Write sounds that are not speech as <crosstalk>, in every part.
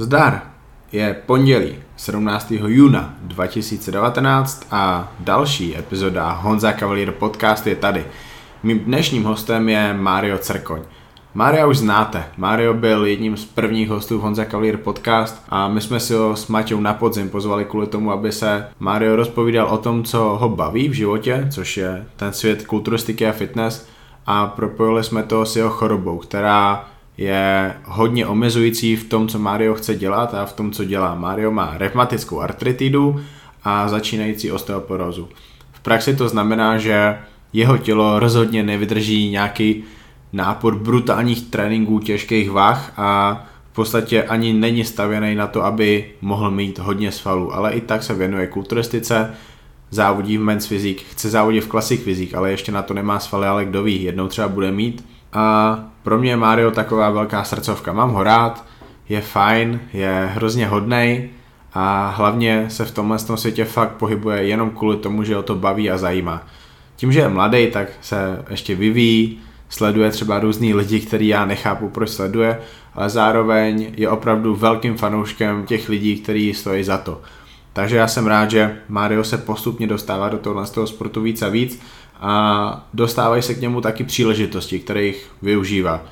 Zdar! Je pondělí 17. juna 2019 a další epizoda Honza Cavalier podcast je tady. Mým dnešním hostem je Mario Cerkoň. Mario už znáte. Mario byl jedním z prvních hostů v Honza Cavalier podcast a my jsme si ho s Maťou na podzim pozvali kvůli tomu, aby se Mario rozpovídal o tom, co ho baví v životě, což je ten svět kulturistiky a fitness a propojili jsme to s jeho chorobou, která je hodně omezující v tom, co Mario chce dělat a v tom, co dělá. Mario má revmatickou artritidu a začínající osteoporózu. V praxi to znamená, že jeho tělo rozhodně nevydrží nějaký nápor brutálních tréninků těžkých vah a v podstatě ani není stavěný na to, aby mohl mít hodně svalů, ale i tak se věnuje kulturistice, závodí v men's fyzik, chce závodit v klasik fyzik, ale ještě na to nemá svaly, ale kdo ví, jednou třeba bude mít. A pro mě je Mario taková velká srdcovka. Mám ho rád, je fajn, je hrozně hodnej a hlavně se v tomhle světě fakt pohybuje jenom kvůli tomu, že ho to baví a zajímá. Tím, že je mladý, tak se ještě vyvíjí, sleduje třeba různý lidi, který já nechápu, proč sleduje, ale zároveň je opravdu velkým fanouškem těch lidí, kteří stojí za to. Takže já jsem rád, že Mario se postupně dostává do tohle z toho sportu víc a víc a dostávají se k němu taky příležitosti, kterých využívá.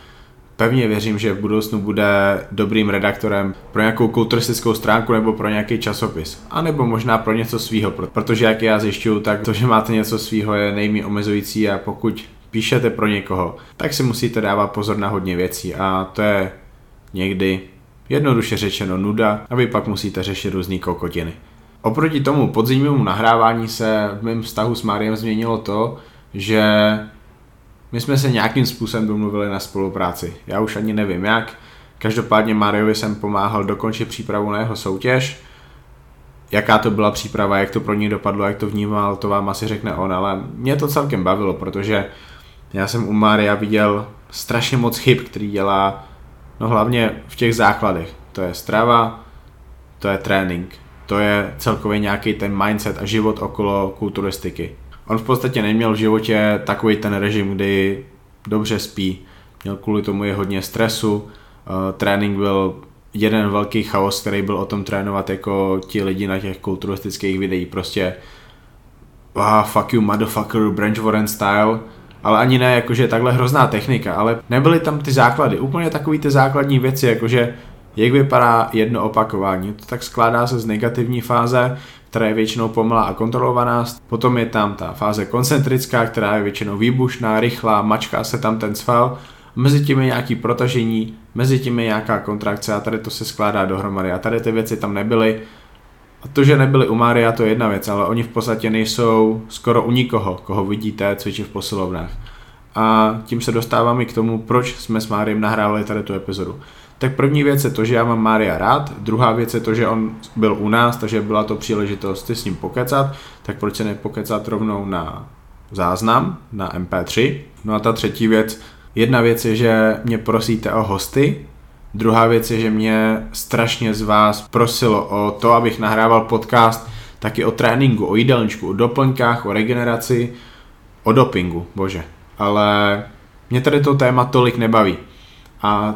Pevně věřím, že v budoucnu bude dobrým redaktorem pro nějakou kulturistickou stránku nebo pro nějaký časopis. A nebo možná pro něco svýho, protože jak já zjišťuju, tak to, že máte něco svýho je nejmí omezující a pokud píšete pro někoho, tak si musíte dávat pozor na hodně věcí a to je někdy jednoduše řečeno nuda a vy pak musíte řešit různý kokotiny. Oproti tomu podzimnímu nahrávání se v mém vztahu s Mariem změnilo to, že my jsme se nějakým způsobem domluvili na spolupráci. Já už ani nevím jak. Každopádně Mariovi jsem pomáhal dokončit přípravu na jeho soutěž. Jaká to byla příprava, jak to pro něj dopadlo, jak to vnímal, to vám asi řekne on, ale mě to celkem bavilo, protože já jsem u Maria viděl strašně moc chyb, který dělá, no hlavně v těch základech. To je strava, to je trénink, to je celkově nějaký ten mindset a život okolo kulturistiky. On v podstatě neměl v životě takový ten režim, kdy dobře spí. Měl kvůli tomu je hodně stresu, eh, trénink byl jeden velký chaos, který byl o tom trénovat jako ti lidi na těch kulturistických videích. Prostě ah, fuck you motherfucker, Branch Warren style, ale ani ne jakože takhle hrozná technika, ale nebyly tam ty základy, úplně takový ty základní věci, jakože jak vypadá jedno opakování? To tak skládá se z negativní fáze, která je většinou pomalá a kontrolovaná. Potom je tam ta fáze koncentrická, která je většinou výbušná, rychlá, mačká se tam ten sval. Mezi tím je nějaký protažení, mezi tím je nějaká kontrakce a tady to se skládá dohromady. A tady ty věci tam nebyly. A to, že nebyly u Mária, to je jedna věc, ale oni v podstatě nejsou skoro u nikoho, koho vidíte cvičit v posilovnách. A tím se dostáváme k tomu, proč jsme s Máriem nahrávali tady tu epizodu. Tak první věc je to, že já mám Mária rád, druhá věc je to, že on byl u nás, takže byla to příležitost s ním pokecat, tak proč se nepokecat rovnou na záznam, na MP3. No a ta třetí věc, jedna věc je, že mě prosíte o hosty, druhá věc je, že mě strašně z vás prosilo o to, abych nahrával podcast taky o tréninku, o jídelníčku, o doplňkách, o regeneraci, o dopingu, bože. Ale mě tady to téma tolik nebaví. A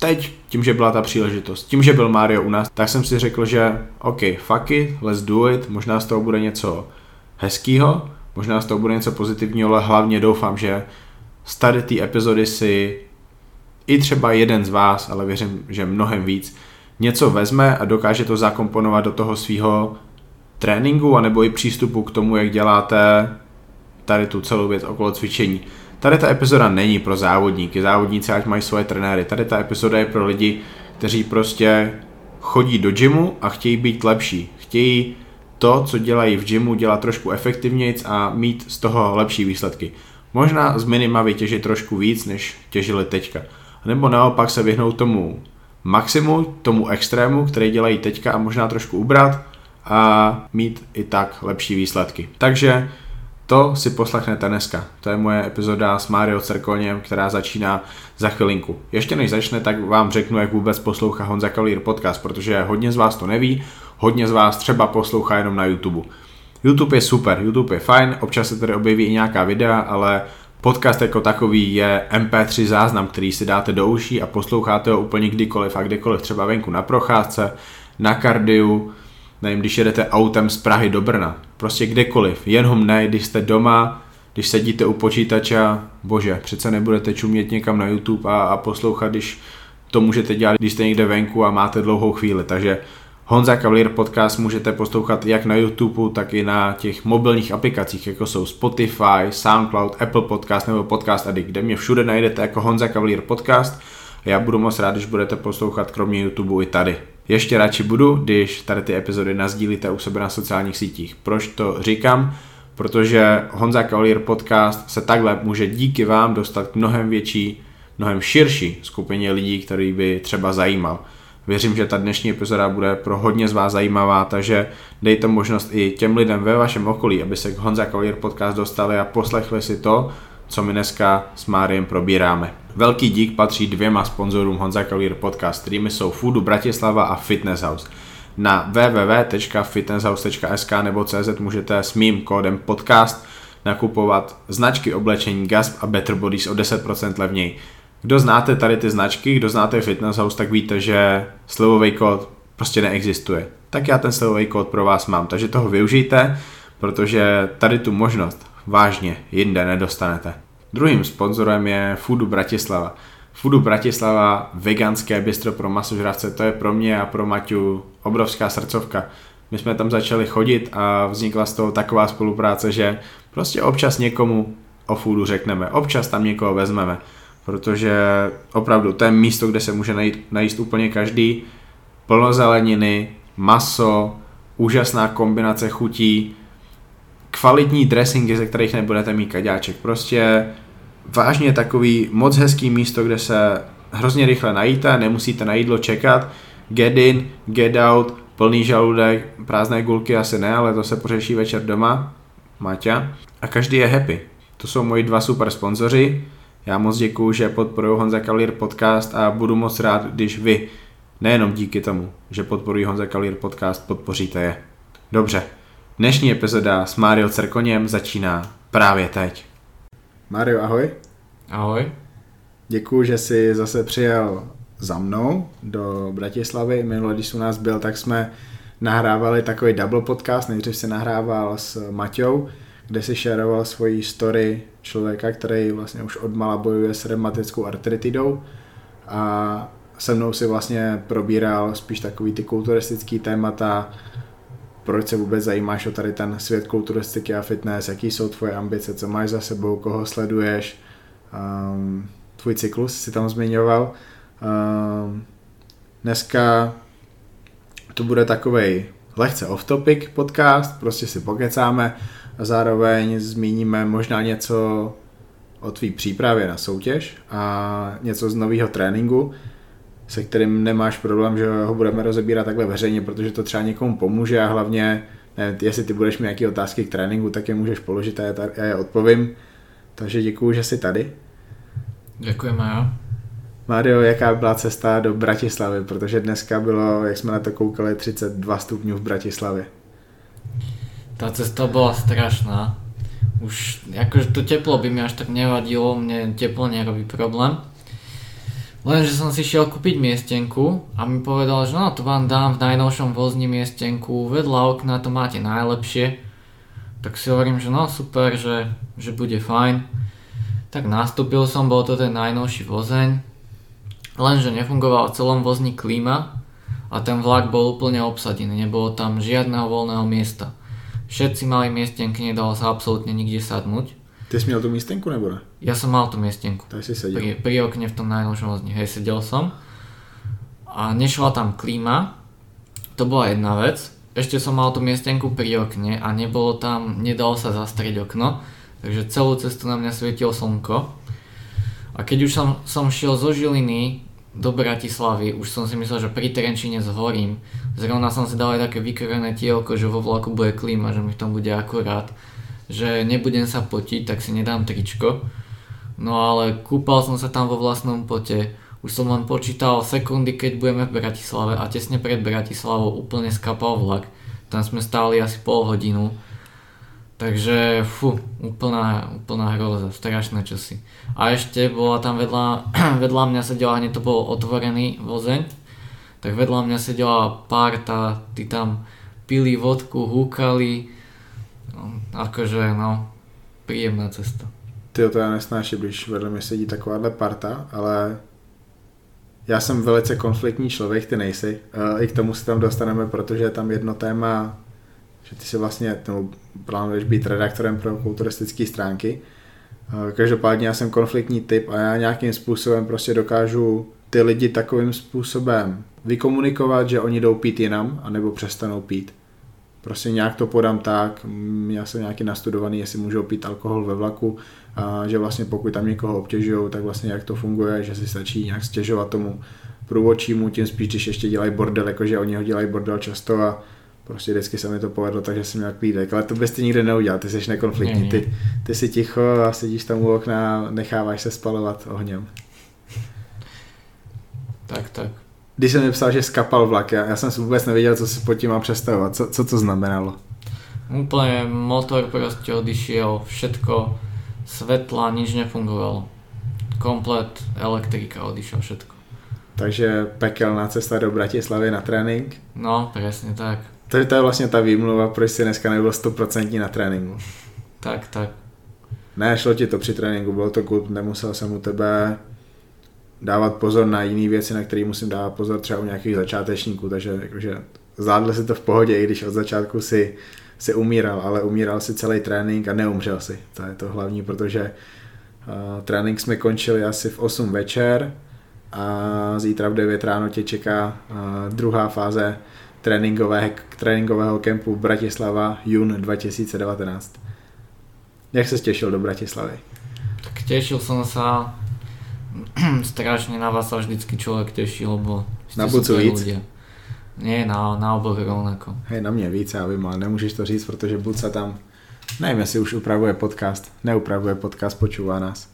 teď, tím, že byla ta příležitost, tím, že byl Mario u nás, tak jsem si řekl, že OK, fuck it, let's do it, možná z toho bude něco hezkýho, možná z toho bude něco pozitivního, ale hlavně doufám, že z tady té epizody si i třeba jeden z vás, ale věřím, že mnohem víc, něco vezme a dokáže to zakomponovat do toho svého tréninku, anebo i přístupu k tomu, jak děláte tady tu celou věc okolo cvičení. Tady ta epizoda není pro závodníky, závodníci ať mají svoje trenéry, tady ta epizoda je pro lidi, kteří prostě chodí do gymu a chtějí být lepší. Chtějí to, co dělají v gymu, dělat trošku efektivněji a mít z toho lepší výsledky. Možná z minima vytěžit trošku víc, než těžili teďka. Nebo naopak se vyhnout tomu maximu, tomu extrému, který dělají teďka a možná trošku ubrat a mít i tak lepší výsledky. Takže to si poslechnete dneska. To je moje epizoda s Mario Cerkoněm, která začíná za chvilinku. Ještě než začne, tak vám řeknu, jak vůbec poslouchá Honza Kalír podcast, protože hodně z vás to neví, hodně z vás třeba poslouchá jenom na YouTube. YouTube je super, YouTube je fajn, občas se tady objeví i nějaká videa, ale Podcast jako takový je MP3 záznam, který si dáte do uší a posloucháte ho úplně kdykoliv a kdekoliv, třeba venku na procházce, na kardiu, nevím, když jedete autem z Prahy do Brna, prostě kdekoliv, jenom ne, když jste doma, když sedíte u počítače, bože, přece nebudete čumět někam na YouTube a, a poslouchat, když to můžete dělat, když jste někde venku a máte dlouhou chvíli, takže Honza Cavalier podcast můžete poslouchat jak na YouTube, tak i na těch mobilních aplikacích, jako jsou Spotify, SoundCloud, Apple Podcast nebo Podcast Addict, kde mě všude najdete jako Honza Cavalier podcast. A já budu moc rád, když budete poslouchat kromě YouTube i tady. Ještě radši budu, když tady ty epizody nazdílíte u sebe na sociálních sítích. Proč to říkám? Protože Honza Cavalier podcast se takhle může díky vám dostat k mnohem větší, mnohem širší skupině lidí, který by třeba zajímal. Věřím, že ta dnešní epizoda bude pro hodně z vás zajímavá, takže dejte možnost i těm lidem ve vašem okolí, aby se k Honza Cavalier podcast dostali a poslechli si to, co my dneska s Máriem probíráme. Velký dík patří dvěma sponzorům Honza Cavalier podcast, kterými jsou Foodu Bratislava a Fitness House. Na www.fitnesshouse.sk nebo CZ můžete s mým kódem podcast nakupovat značky oblečení Gasp a Better Bodies o 10% levněji. Kdo znáte tady ty značky, kdo znáte Fitness House, tak víte, že slevový kód prostě neexistuje. Tak já ten slevový kód pro vás mám, takže toho využijte, protože tady tu možnost vážně jinde nedostanete. Druhým sponzorem je Foodu Bratislava. Foodu Bratislava, veganské bistro pro masožravce, to je pro mě a pro Maťu obrovská srdcovka. My jsme tam začali chodit a vznikla z toho taková spolupráce, že prostě občas někomu o foodu řekneme, občas tam někoho vezmeme protože opravdu to je místo, kde se může najít, najíst úplně každý, plno zeleniny, maso, úžasná kombinace chutí, kvalitní dressingy, ze kterých nebudete mít kaďáček. Prostě vážně takový moc hezký místo, kde se hrozně rychle najíte, nemusíte na jídlo čekat, get in, get out, plný žaludek, prázdné gulky asi ne, ale to se pořeší večer doma, Maťa. A každý je happy. To jsou moji dva super sponzoři. Já moc děkuju, že podporuji Honza Cavalier podcast a budu moc rád, když vy, nejenom díky tomu, že podporují Honza Cavalier podcast, podpoříte je. Dobře, dnešní epizoda s Mario Cerkoněm začíná právě teď. Mario, ahoj. Ahoj. Děkuju, že jsi zase přijel za mnou do Bratislavy. Minule, když u nás byl, tak jsme nahrávali takový double podcast. Nejdřív se nahrával s Maťou, kde si šeroval svoji story člověka, který vlastně už od mala bojuje s reumatickou artritidou a se mnou si vlastně probíral spíš takový ty kulturistický témata, proč se vůbec zajímáš o tady ten svět kulturistiky a fitness, jaký jsou tvoje ambice, co máš za sebou, koho sleduješ, um, tvůj cyklus si tam zmiňoval. Um, dneska to bude takový lehce off-topic podcast, prostě si pokecáme, a zároveň zmíníme možná něco o tvý přípravě na soutěž a něco z nového tréninku, se kterým nemáš problém, že ho budeme rozebírat takhle veřejně, protože to třeba někomu pomůže a hlavně, nevím, jestli ty budeš mít nějaké otázky k tréninku, tak je můžeš položit a já je odpovím. Takže děkuju, že jsi tady. Děkujeme, jo. Mario, jaká byla cesta do Bratislavy, protože dneska bylo, jak jsme na to koukali, 32 stupňů v Bratislavě. Tá cesta bola strašná. Už akože to teplo by mi až tak nevadilo, mne teplo nerobí problém. Lenže som si šiel kúpiť miestenku a mi povedal, že no to vám dám v najnovšom vozni miestenku, vedľa okna to máte najlepšie. Tak si hovorím, že no super, že, že bude fajn. Tak nastúpil som, bol to ten najnovší vozeň. Lenže nefungoval v celom vozni klíma a ten vlak bol úplne obsadený, nebolo tam žiadneho voľného miesta. Všetci mali miestenky, nedalo sa absolútne nikde sadnúť. Ty jsi měl tu místenku nebo ne? Ja som mal tú miestenku. Tak si sedel. Pri, pri okne v tom najnovšom vozni. Hej, sedel som. A nešla tam klíma. To bola jedna vec. Ešte som mal tú miestenku pri okne a nebolo tam, nedalo sa zastrieť okno. Takže celú cestu na mňa svietilo slnko. A keď už som, som šiel zo Žiliny do Bratislavy, už som si myslel, že pri Trenčine zhorím. Zrovna som si dal aj také vykrojené tielko, že vo vlaku bude klíma, že mi v tom bude akurát. Že nebudem sa potiť, tak si nedám tričko. No ale kúpal som sa tam vo vlastnom pote. Už som len počítal sekundy, keď budeme v Bratislave a tesne pred Bratislavou úplne skapal vlak. Tam sme stáli asi pol hodinu. Takže fú, úplná, úplná hroza, strašné časy. A ešte bola tam vedľa, <clears throat> vedľa mňa sedela, hneď to bol otvorený vozeň, tak vedľa mňa sedela parta, tí tam pili vodku, húkali, akože no, príjemná cesta. Ty to já nesnáším, když vedle mě sedí takováhle parta, ale já jsem velice konfliktní člověk, ty nejsi. I k tomu se tam dostaneme, protože je tam jedno téma, že ty si vlastně no, plánuješ být redaktorem pro kulturistické stránky. Každopádně já jsem konfliktní typ a já nějakým způsobem prostě dokážu ty lidi takovým způsobem vykomunikovat, že oni jdou pít jinam, anebo přestanou pít. Prostě nějak to podám tak, já jsem nějaký nastudovaný, jestli můžou pít alkohol ve vlaku, a že vlastně pokud tam někoho obtěžují, tak vlastně jak to funguje, že si stačí nějak stěžovat tomu průvodčímu, tím spíš, když ještě dělají bordel, jakože oni ho dělají bordel často a prostě vždycky se mi to povedlo, takže jsem měl klídek, ale to bys ty nikdy neudělal, ty jsi nekonfliktní, ty, ty jsi ticho a sedíš tam u okna a necháváš se spalovat ohněm. Tak, tak. Když jsem mi psal, že skapal vlak, já, já jsem si vůbec nevěděl, co si pod tím mám představovat, co, co to znamenalo. Úplně motor prostě odišiel, všetko, svetla, nič nefungovalo. Komplet elektrika odišla všetko. Takže pekelná cesta do Bratislavy na trénink? No, presne tak. To, to je vlastně ta výmluva, proč si dneska nebyl 100% na tréninku. Tak, tak. Ne, šlo ti to při tréninku, bylo to good, nemusel jsem u tebe dávat pozor na jiné věci, na které musím dávat pozor třeba u nějakých začátečníků, takže jakože zvládl si to v pohodě, i když od začátku si, si umíral, ale umíral si celý trénink a neumřel si. To je to hlavní, protože uh, trénink jsme končili asi v 8 večer a zítra v 9 ráno tě čeká uh, druhá fáze tréninkové, tréninkového kempu Bratislava jun 2019. Jak se těšil do Bratislavy? Tak těšil jsem se <clears throat> strašne na vás sa vždycky človek teší, lebo na Bucu víc? Ľudia. Nie, na, na oboch rovnako. Hej, na mě víc, já vím, ale nemůžeš to říct, protože Buca tam, nevím, jestli už upravuje podcast, neupravuje podcast, počúvá nás.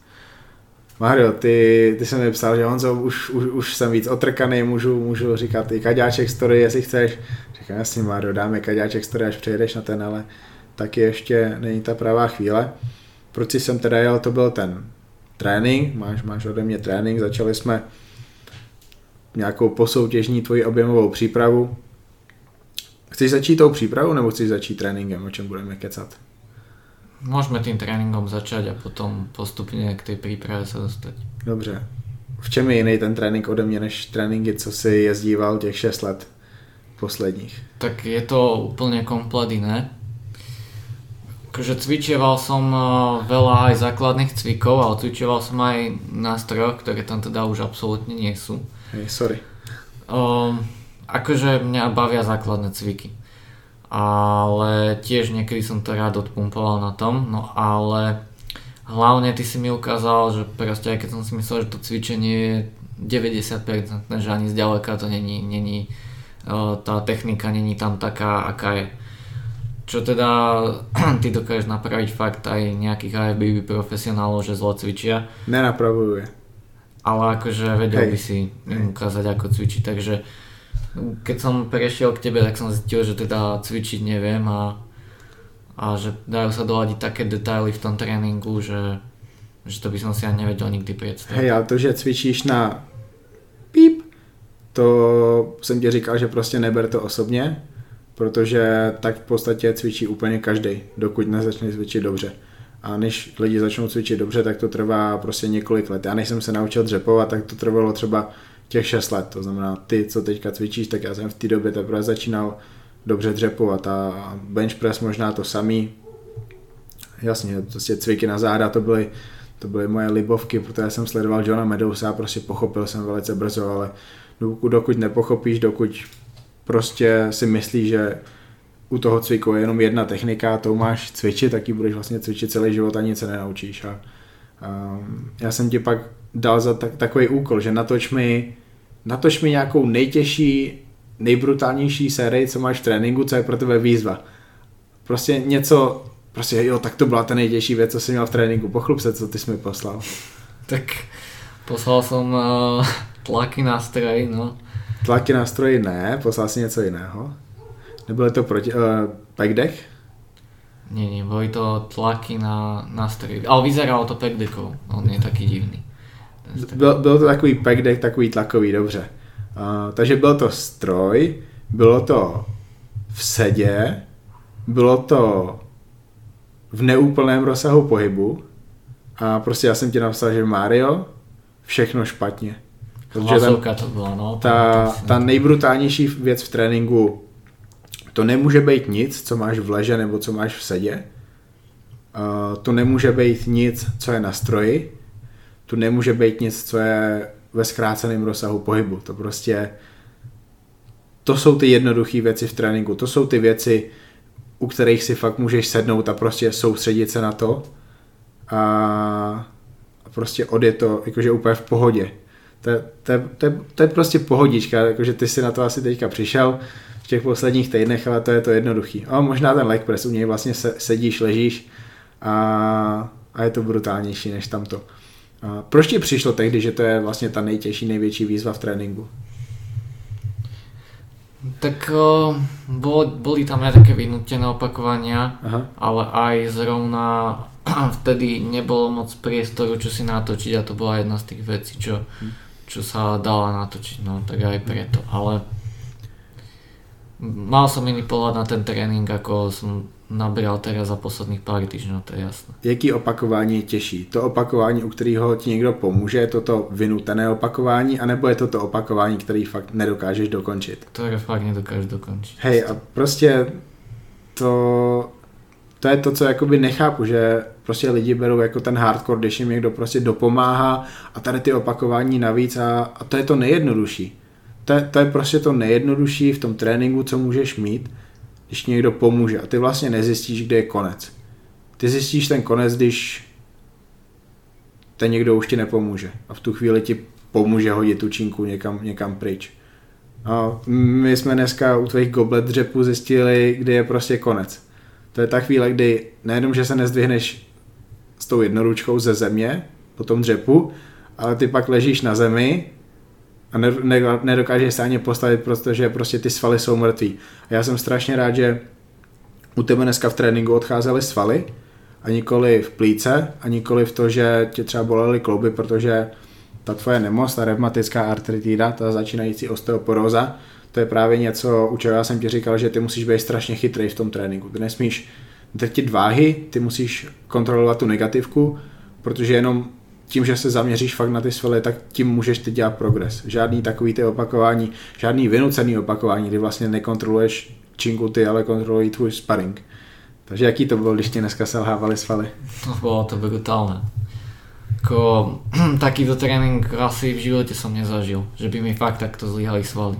Mario, ty, ty jsem mi psal, že Honzo, už, už, už jsem víc otrkaný, můžu, můžu říkat i kaďáček story, jestli chceš. Říkám, jasně Mario, dáme kaďáček story, až přejdeš na ten, ale taky ještě není ta pravá chvíle. Proč jsem teda jel, to byl ten trénink, máš, máš ode mě trénink, začali jsme nějakou posoutěžní tvoji objemovou přípravu. Chceš začít tou přípravou nebo chceš začít tréninkem, o čem budeme kecat? Můžeme tím tréninkem začít a potom postupně k té přípravě se dostat. Dobře. V čem je jiný ten trénink ode mě než tréninky, co si jezdíval těch 6 let posledních? Tak je to úplně komplet jiné akože cvičieval som eh, veľa aj základných cvikov, ale cvičieval som aj na strojoch, ktoré tam teda už absolútne nie sú. Hej, sorry. Um, akože mňa bavia základné cviky. Ale tiež niekedy som to rád odpumpoval na tom, no ale hlavne ty si mi ukázal, že proste aj keď som si myslel, že to cvičenie je 90%, že ani zďaleka to není, není uh, tá technika není tam taká, aká je čo teda <clears throat> ty dokážeš napraviť fakt aj nejakých AFBB profesionálov, že zlo cvičia. Nenapravuje. Ale akože vedel Hej. by si im ukázať ako cvičiť, takže keď som prešiel k tebe, tak som zistil, že teda cvičiť neviem a, a že dajú sa doladiť také detaily v tom tréninku, že, že to by som si ani nevedel nikdy představit. Hej, ale to, že cvičíš na píp, to jsem ti říkal, že prostě neber to osobně, protože tak v podstatě cvičí úplně každý, dokud nezačne cvičit dobře. A než lidi začnou cvičit dobře, tak to trvá prostě několik let. Já než jsem se naučil dřepovat, tak to trvalo třeba těch 6 let. To znamená, ty, co teďka cvičíš, tak já jsem v té době teprve začínal dobře dřepovat a bench press možná to samý. Jasně, prostě cviky na záda to byly, to byly moje libovky, protože jsem sledoval Johna Medousa a prostě pochopil jsem velice brzo, ale dokud nepochopíš, dokud prostě si myslí, že u toho cviku je jenom jedna technika, to máš cvičit, tak ji budeš vlastně cvičit celý život a nic se nenaučíš. A, a já jsem ti pak dal za tak, takový úkol, že natoč mi, natoč mi nějakou nejtěžší, nejbrutálnější sérii, co máš v tréninku, co je pro tebe výzva. Prostě něco, prostě jo, tak to byla ta nejtěžší věc, co jsem měl v tréninku. Pochlup se, co ty jsi mi poslal. Tak poslal jsem uh, tlaky nástroj, no. Tlaky na stroji ne, poslal si něco jiného. Nebylo to proti... Uh, deck? Nie, nie, boli to tlaky na, na stroj. Ale vyzeralo to pekdekou, on je taký divný. Byl, byl to takový pack deck, takový tlakový, dobře. Uh, takže byl to stroj, bylo to v sedě, bylo to v neúplném rozsahu pohybu a prostě já jsem ti napsal, že Mario, všechno špatně. Protože ten, to byla, no. Ta, ta nejbrutálnější věc v tréninku, to nemůže být nic, co máš v leže nebo co máš v sedě. Uh, to nemůže být nic, co je na stroji. To nemůže být nic, co je ve zkráceném rozsahu pohybu. To prostě to jsou ty jednoduché věci v tréninku. To jsou ty věci, u kterých si fakt můžeš sednout a prostě soustředit se na to a, prostě odjet to jakože úplně v pohodě. To, to, to, to je prostě pohodička, jakože ty si na to asi teďka přišel v těch posledních týdnech, ale to je to jednoduchý. A možná ten leg press, u něj vlastně sedíš, ležíš a, a je to brutálnější než tamto. A proč ti přišlo tehdy, že to je vlastně ta nejtěžší, největší výzva v tréninku? Tak uh, bol, boli tam aj také vynútené opakovania, Aha. ale aj zrovna <clears throat> vtedy nebolo moc priestoru, čo si natočiť a to bola jedna z tých vecí, čo, hm. Čo sa dala natočiť, no tak aj preto, ale mal som iný pohľad na ten tréning, ako som nabral teraz za posledních pár týždňů, to je jasné. Jaký opakování je těžší? To opakování, u kterého ti někdo pomůže, je to to vynutené opakování, anebo je to to opakování, který fakt nedokážeš dokončit? Které fakt nedokážeš dokončit. Hej, a prostě to, to je to, co jakoby nechápu, že prostě lidi berou jako ten hardcore, když jim někdo prostě dopomáhá a tady ty opakování navíc a, a to je to nejjednodušší. To je, to je prostě to nejjednodušší v tom tréninku, co můžeš mít, když někdo pomůže a ty vlastně nezjistíš, kde je konec. Ty zjistíš ten konec, když ten někdo už ti nepomůže a v tu chvíli ti pomůže hodit tu činku někam, někam pryč. A my jsme dneska u tvých goblet dřepů zjistili, kdy je prostě konec. To je ta chvíle, kdy nejenom, že se nezdvihneš s tou jednoručkou ze země po tom dřepu, ale ty pak ležíš na zemi a nedokáže se ani postavit, protože prostě ty svaly jsou mrtví. A já jsem strašně rád, že u tebe dneska v tréninku odcházely svaly a nikoli v plíce a nikoli v to, že tě třeba bolely klouby, protože ta tvoje nemoc, ta reumatická artritida, ta začínající osteoporóza, to je právě něco, u čeho já jsem ti říkal, že ty musíš být strašně chytrý v tom tréninku. Ty nesmíš drtit váhy, ty musíš kontrolovat tu negativku, protože jenom tím, že se zaměříš fakt na ty svaly, tak tím můžeš ty dělat progres. Žádný takový ty opakování, žádný vynucený opakování, kdy vlastně nekontroluješ činku ty, ale kontrolují tvůj sparring. Takže jaký to bylo, když ti dneska selhávaly svaly? No, bylo to brutálne. Ako, <clears throat> takýto tréning asi v živote som nezažil, že by mi fakt takto zlyhali svaly.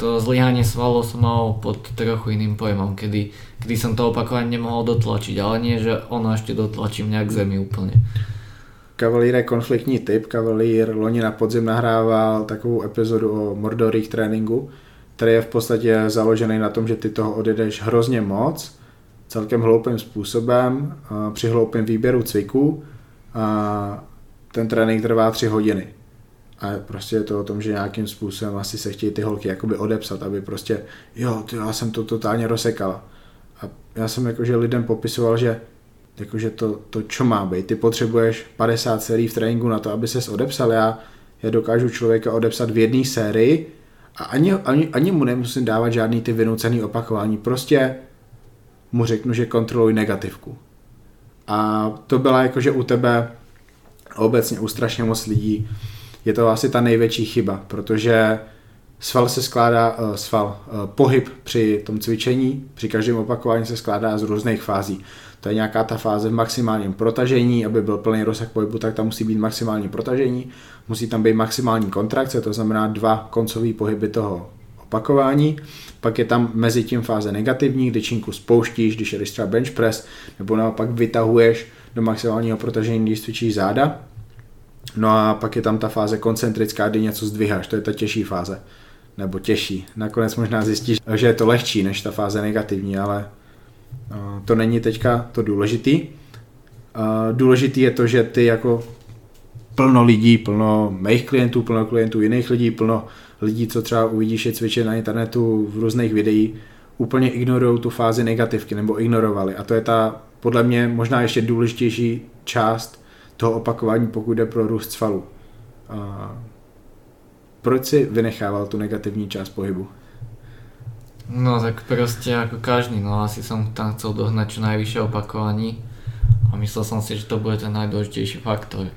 To zlyhanie svalov som mal pod trochu iným pojmom, kedy, kedy som to opakovanie nemohol dotlačiť, ale nie, že ono ešte dotlačím nejak zemi úplne. Kavalír je konfliktní typ. Kavalír loni na podzim nahrával takovou epizodu o Mordorích tréninku, který je v podstatě založený na tom, že ty toho odjedeš hrozně moc, celkem hloupým způsobem, při hloupém výběru cviků a ten trénink trvá tři hodiny. A prostě je to o tom, že nějakým způsobem asi se chtějí ty holky jakoby odepsat, aby prostě, jo, ty, já jsem to totálně rozsekala. A já jsem jakože lidem popisoval, že jakože to, to, čo má být. Ty potřebuješ 50 sérií v tréninku na to, aby ses odepsal. Já, já dokážu člověka odepsat v jedné sérii a ani, ani, ani mu nemusím dávat žádný ty vynucený opakování. Prostě mu řeknu, že kontroluj negativku. A to byla jakože u tebe obecně u strašně moc lidí je to asi ta největší chyba, protože sval se skládá, uh, sval, uh, pohyb při tom cvičení, při každém opakování se skládá z různých fází. To je nějaká ta fáze v maximálním protažení, aby byl plný rozsah pohybu, tak tam musí být maximální protažení, musí tam být maximální kontrakce, to znamená dva koncové pohyby toho opakování, pak je tam mezi tím fáze negativní, kdy činku spouštíš, když jedeš třeba bench press, nebo naopak vytahuješ do maximálního protažení, když cvičíš záda. No a pak je tam ta fáze koncentrická, kdy něco zdviháš, to je ta těžší fáze. Nebo těžší. Nakonec možná zjistíš, že je to lehčí než ta fáze negativní, ale to není teďka to důležitý. Důležitý je to, že ty jako plno lidí, plno mých klientů, plno klientů jiných lidí, plno lidí, co třeba uvidíš je cvičit na internetu v různých videích, úplně ignorují tu fázi negativky nebo ignorovali. A to je ta podle mě možná ještě důležitější část toho opakování, pokud jde pro růst svalů. A proč si vynechával tu negativní část pohybu? No tak prostě ako každý, no asi som tam chcel dohnať čo najvyššie opakovaní a myslel som si, že to bude ten najdôležitejší faktor.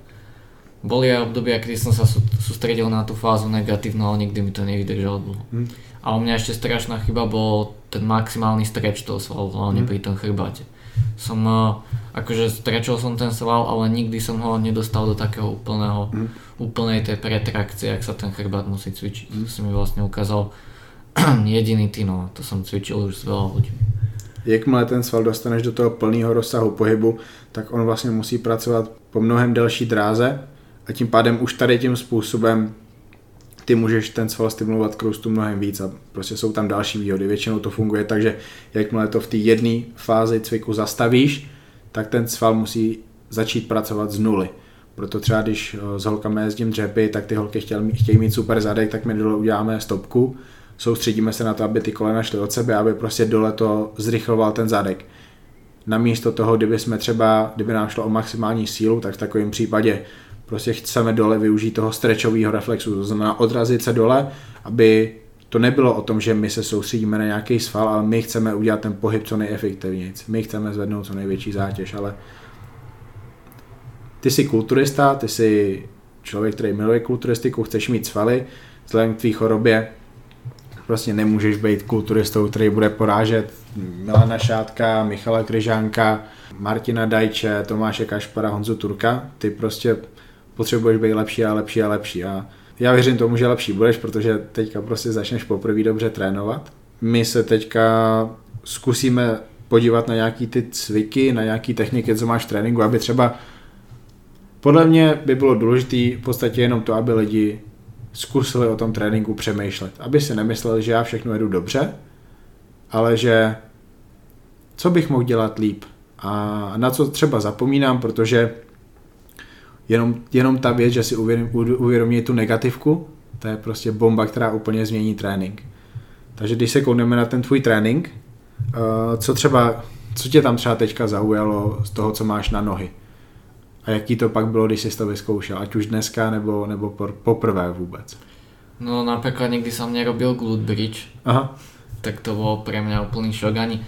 Boli aj obdobia, kedy som sa sústredil na tú fázu negatívnu, ale nikdy mi to nevydržalo dlho. Hmm. A u mňa ešte strašná chyba bol ten maximálny stretch toho svalu, hlavne hmm. pri tom chrbáte. Som, uh, akože strečil som ten sval, ale nikdy som ho nedostal do takého úplného, hmm. úplnej tej pretrakcie, ak sa ten chrbát musí cvičiť. Hmm. To si mi vlastne ukázal <clears throat> jediný ty, no, to som cvičil už s veľa ľuďmi. Jakmile ten sval dostaneš do toho plného rozsahu pohybu, tak on vlastně musí pracovat po mnohem delší dráze a tím pádem už tady tím způsobem ty můžeš ten sval stimulovat k růstu mnohem víc a prostě jsou tam další výhody. Většinou to funguje tak, že jakmile to v té jedné fázi cviku zastavíš, tak ten sval musí začít pracovat z nuly. Proto třeba když eh, s holkami jezdím dřepy, tak ty holky chtějí, chtějí mít super zadek, tak my dole uděláme stopku, soustředíme se na to, aby ty kolena šly od sebe, aby prostě dole to zrychloval ten zadek. Namísto toho, kdyby jsme třeba, kdyby nám šlo o maximální sílu, tak v takovém případě prostě chceme dole využít toho stretchového reflexu, to znamená odrazit se dole, aby to nebylo o tom, že my se soustředíme na nějaký sval, ale my chceme udělat ten pohyb co nejefektivněji. My chceme zvednout co největší zátěž, ale ty jsi kulturista, ty jsi člověk, který miluje kulturistiku, chceš mít svaly, vzhledem k tvý chorobě prostě nemůžeš být kulturistou, který bude porážet Milana Šátka, Michala Kryžánka, Martina Dajče, Tomáše Kašpara, Honzu Turka. Ty prostě potřebuješ být lepší a lepší a lepší. A já věřím tomu, že lepší budeš, protože teďka prostě začneš poprvé dobře trénovat. My se teďka zkusíme podívat na nějaký ty cviky, na nějaký techniky, co máš v tréninku, aby třeba podle mě by bylo důležité v podstatě jenom to, aby lidi zkusili o tom tréninku přemýšlet. Aby si nemysleli, že já všechno jedu dobře, ale že co bych mohl dělat líp a na co třeba zapomínám, protože jenom, jenom ta věc, že si uvědomí, uvědomí tu negativku, to je prostě bomba, která úplně změní trénink. Takže když se koukneme na ten tvůj trénink, uh, co třeba, co tě tam třeba teďka zaujalo z toho, co máš na nohy? A jaký to pak bylo, když jsi to vyzkoušel, ať už dneska nebo, nebo poprvé vůbec? No napríklad nikdy som nerobil glute bridge, Aha. tak to bol pre mňa úplný šok. Ani,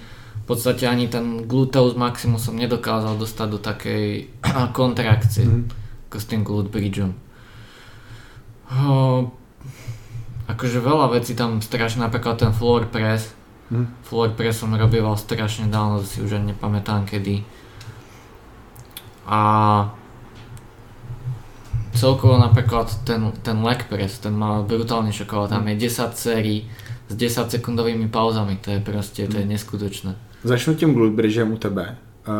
v podstate ani ten gluteus maximus som nedokázal dostať do takej <clears throat> kontrakcie mm. Ako s tým glute bridgeom. O, akože veľa vecí tam strašne, napríklad ten floor press. Mm. Floor press som robieval strašne dávno, si už ani nepamätám kedy a celkovo napríklad ten, ten leg press, ten ma brutálne šokoval, tam je 10 sérií s 10 sekundovými pauzami, to je prostě, to je hmm. neskutočné. Začnu tím glute bridgem u tebe.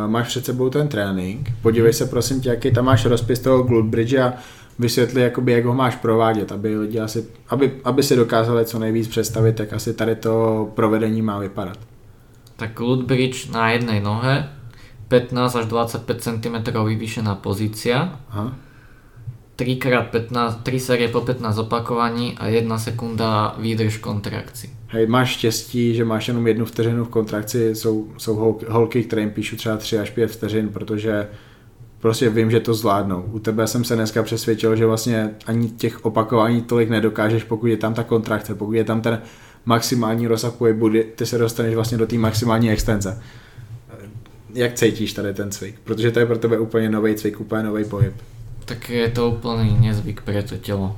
Máš před sebou ten trénink, podívej se prosím tě, jaký tam máš rozpis toho glute bridge a vysvětli, jakoby, jak ho máš provádět, aby lidi asi, aby, aby si dokázali co nejvíc představit, jak asi tady to provedení má vypadat. Tak glute bridge na jednej nohe, 15 až 25 cm vyvýšená pozícia. Aha. 3x15, 3 série po 15 opakovaní a 1 sekunda výdrž kontrakci. Hej, máš štěstí, že máš jenom jednu vteřinu v kontrakci, jsou, jsou holky, které jim píšu třeba 3 až 5 vteřin, protože prostě vím, že to zvládnou. U tebe jsem se dneska přesvědčil, že vlastně ani těch opakování tolik nedokážeš, pokud je tam ta kontrakce, pokud je tam ten maximální rozsah pohybu, ty se dostaneš vlastně do té maximální extenze jak cítíš tady ten cvik? Protože to je pro tebe úplně nový cvik, úplně nový pohyb. Tak je to úplný nezvyk pro to tělo.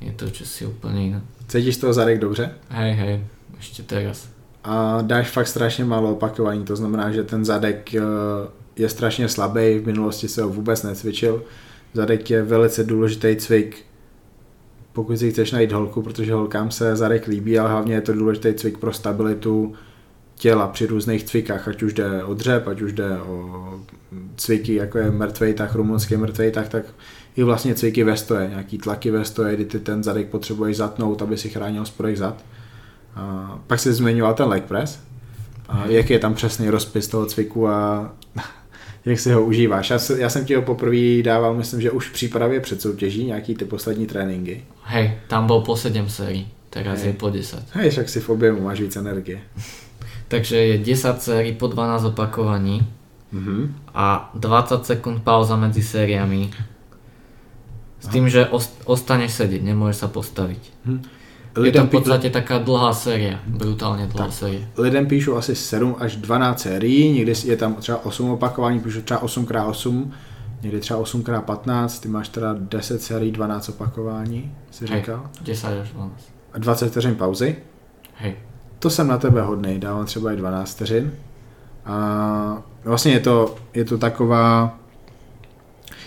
Je to čosi úplně jiné. Cítíš toho zadek dobře? Hej, hej, ještě teraz. A dáš fakt strašně málo opakování, to znamená, že ten zadek eh, je strašně slabý, v minulosti se ho vůbec necvičil. Zadek je velice důležitý cvik, pokud si chceš najít holku, protože holkám se zadek líbí, ale hlavně je to důležitý cvik pro stabilitu těla při různých cvikách, ať už jde o dřep, ať už jde o cviky, jako je mrtvej tak, rumunský mrtvej tak, tak i vlastně cviky ve stoje, nějaký tlaky ve stoje, kdy ty ten zadek potřebuješ zatnout, aby si chránil spodek zad. A pak se zmiňoval ten leg press. A jaký je tam přesný rozpis toho cviku a <laughs> jak si ho užíváš. Já, já jsem ti ho poprvé dával, myslím, že už v přípravě před soutěží, nějaký ty poslední tréninky. Hej, tam byl po 7 sérií. teraz Hej. je po 10. Hej, však si v objemu máš víc energie. <laughs> Takže je 10 sérií po 12 opakovaní Mhm. a 20 sekúnd pauza medzi sériami. S tým, že ost- ostaneš sedieť, nemôžeš sa postaviť. Je to Lidem, v podstate taká dlhá séria, brutálne dlhá Tak. série. lidem píšu asi 7 až 12 sérií, někdy je tam třeba 8 opakování, píšu třeba 8x8, někdy třeba 8x15, ty máš teda 10 sérií, 12 opakování, si Hej. říkal. 10 až 12. A 20 vteřin pauzy. Hej. To jsem na tebe hodný, dávám třeba i 12 vteřin. A vlastně je to, je to taková,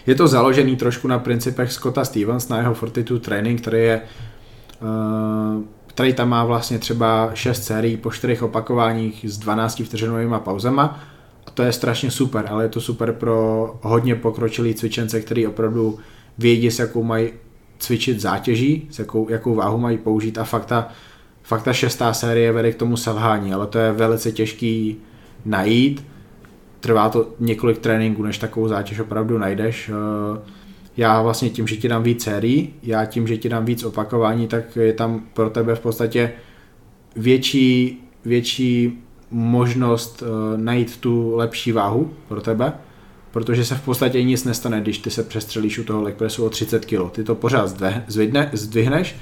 je to založený trošku na principech Scotta Stevens, na jeho Fortitude Training, který je, eh, který tam má vlastně třeba 6 sérií po 4 opakováních s 12 vteřinovými pauzama. A to je strašně super, ale je to super pro hodně pokročilý cvičence, který opravdu vědí, s jakou mají cvičit zátěží, s jakou, jakou váhu mají použít a fakt ta, fakt ta šestá série vede k tomu selhání, ale to je velice těžký najít. Trvá to několik tréninků, než takovou zátěž opravdu najdeš. Eh, Já vlastně tím, že ti dám víc sérií, já tím, že ti dám víc opakování, tak je tam pro tebe v podstatě větší, větší možnost eh, najít tu lepší váhu pro tebe, protože se v podstatě nic nestane, když ty se přestřelíš u toho leg pressu o 30 kg. Ty to pořád zdvihneš,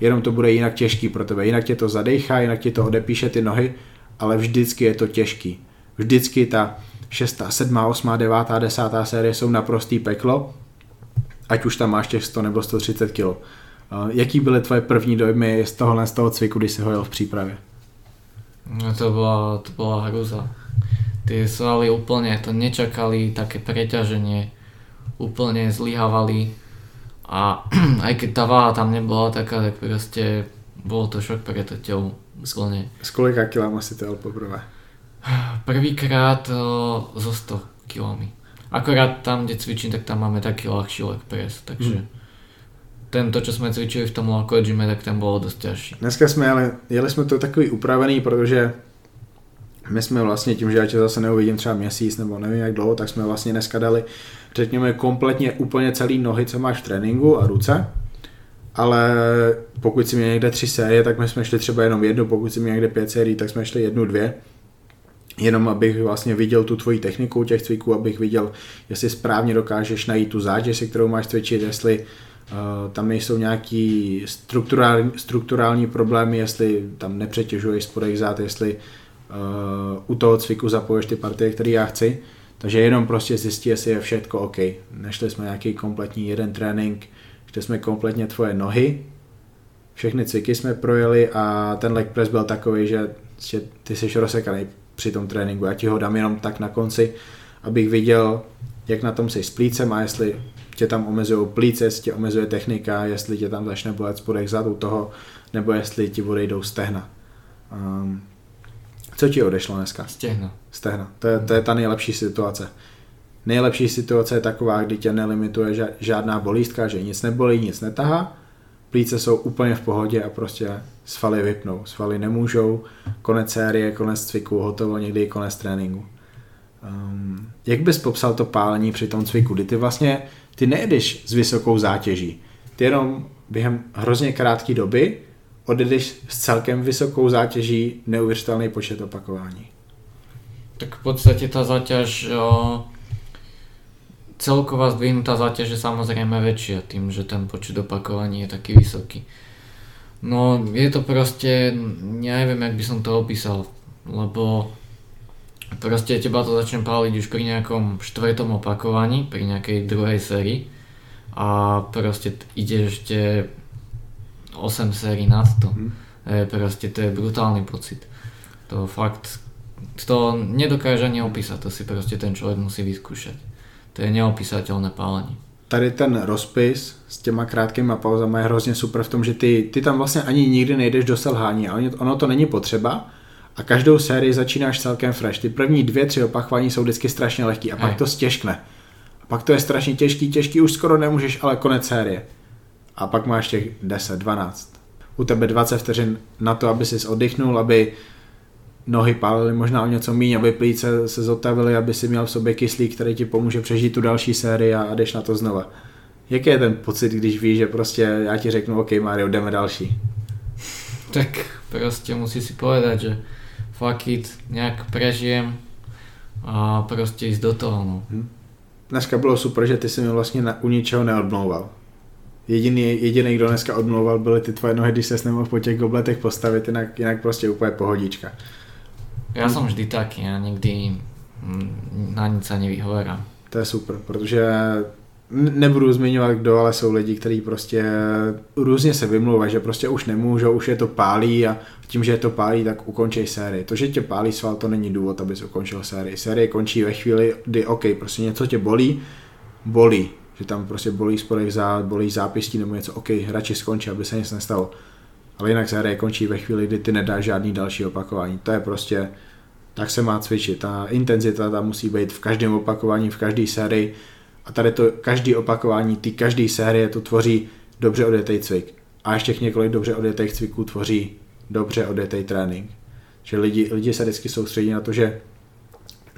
jenom to bude jinak těžký pro tebe. Jinak tě to zadechá, jinak ti to odepíše ty nohy, ale vždycky je to těžký. Vždycky ta 6., 7., 8., 9., 10. série jsou naprostý peklo, ať už tam máš těch 100 nebo 130 kg. Jaký byly tvoje první dojmy z tohohle z toho cviku, když jsi ho jel v přípravě? No to bola, to bola hruza. Tie svaly úplne to nečakali, také preťaženie, úplne zlyhávali a <clears throat> aj keď tá váha tam nebola taká, tak proste bol to šok pre to telo úplne. S kolika kilama si to jel poprvé? <sighs> Prvýkrát o, so 100 kilami. Akorát tam, kde cvičím, tak tam máme taký ľahší leg press, takže Hmm. tento, čo sme cvičili v tom local gyme, tak ten bol dosť ťažší. Dneska jsme jeli, jeli jsme to takový upravený, protože my jsme vlastně tím, že já tě zase neuvidím třeba měsíc nebo nevím jak dlouho, tak jsme vlastně dneska dali, řekněme, kompletně úplně celý nohy, co máš v tréninku a ruce. Ale pokud si měl někde tři série, tak my jsme šli třeba jenom jednu, pokud si měl někde pět sérií, tak jsme šli jednu, dvě. Jenom abych vlastně viděl tu tvoji techniku těch cviků, abych viděl, jestli správně dokážeš najít tu zátěž, se kterou máš cvičit, jestli Uh, tam nejsou nějaký strukturální, strukturální problémy, jestli tam nepřetěžuješ spodek zad, jestli uh, u toho cviku zapoješ ty partie, které já chci. Takže jenom prostě zjistí, jestli je všechno OK. Nešli jsme nějaký kompletní jeden trénink, šli jsme kompletně tvoje nohy, všechny cviky jsme projeli a ten leg press byl takový, že, ty jsi rozsekaný při tom tréninku. Já ti ho dám jenom tak na konci, abych viděl, jak na tom jsi s plícem a jestli tě tam omezují plíce, jestli tě omezuje technika, jestli tě tam začne bolet spodek zad u toho, nebo jestli ti odejdou stehna. Um, co ti odešlo dneska? Stehna. Stehna. To je, to je ta nejlepší situace. Nejlepší situace je taková, kdy tě nelimituje žádná bolístka, že nic nebolí, nic netahá, plíce jsou úplně v pohodě a prostě svaly vypnou. Svaly nemůžou, konec série, konec cviku, hotovo, někdy i konec tréninku. Um, jak bys popsal to pálení při tom cviku, kdy ty vlastně, ty nejedeš s vysokou zátěží, ty jenom během hrozně krátké doby odjedeš s celkem vysokou zátěží neuvěřitelný počet opakování. Tak v podstate tá záťaž, o, celková zdvihnutá záťaž je samozrejme väčšia tým, že ten počet opakovaní je taký vysoký. No je to proste, neviem jak by som to opísal, lebo proste teba to začne páliť už pri nejakom štvrtom opakovaní, pri nejakej druhej sérii a proste t- ide ešte 8 sérií nad to. Hm. E, proste to je brutálny pocit. To fakt, to nedokáže ani opísať, to si proste ten človek musí vyskúšať. To je neopísateľné pálení. Tady ten rozpis s těma krátkýma pauzama je hrozně super v tom, že ty, ty tam vlastně ani nikdy nejdeš do selhání a ono- to není potřeba a každou sérii začínáš celkem fresh. Ty první dvě, tři opakování jsou vždycky strašně lehký a pak Hej. to stěžkne. A pak to je strašně těžký, těžký, už skoro nemůžeš, ale konec série. A pak máš těch 10, 12. U tebe 20 vteřin na to, aby si oddechnul, aby nohy pálily možná o něco míň, aby plíce se zotavily, aby si měl v sobě kyslík, který ti pomůže přežít tu další sérii a, a jdeš na to znova. Jaký je ten pocit, když víš, že prostě já ti řeknu, OK Mario, jdeme další. tak proste musí si povedať, že fuck it, nejak prežijem a proste ísť do toho. No. Hm. Dneska bylo super, že ty si mi vlastně na, u ničeho neodmlouval. Jediný, jediný, kdo dneska odmlouval, byly ty tvoje nohy, když ses nemohl po těch gobletech postavit, jinak, jinak prostě úplně pohodička. Ja som vždy taký, ja nikdy na nic sa nevyhovorám. To je super, protože nebudu zmiňovat kdo, ale jsou lidi, kteří prostě různě se vymlouvají, že prostě už nemůžou, už je to pálí a tím, že je to pálí, tak ukončí sérii. To, že tě pálí sval, to není důvod, abys ukončil sérii. Série končí ve chvíli, kdy OK, prostě něco tě bolí, bolí, že tam prostě bolí spodek zá, bolí zápěstí nebo něco, OK, radši skončí, aby se nic nestalo. Ale jinak série končí ve chvíli, kdy ty nedáš žádný další opakování. To je prostě, tak se má cvičit. Ta intenzita tam musí být v každém opakování, v každé sérii a tady to každý opakování, ty každý série to tvoří dobře odjetý cvik. A ještě několik dobře odjetých cviků tvoří dobře odjetý trénink. Že lidi, lidi se vždycky soustředí na to, že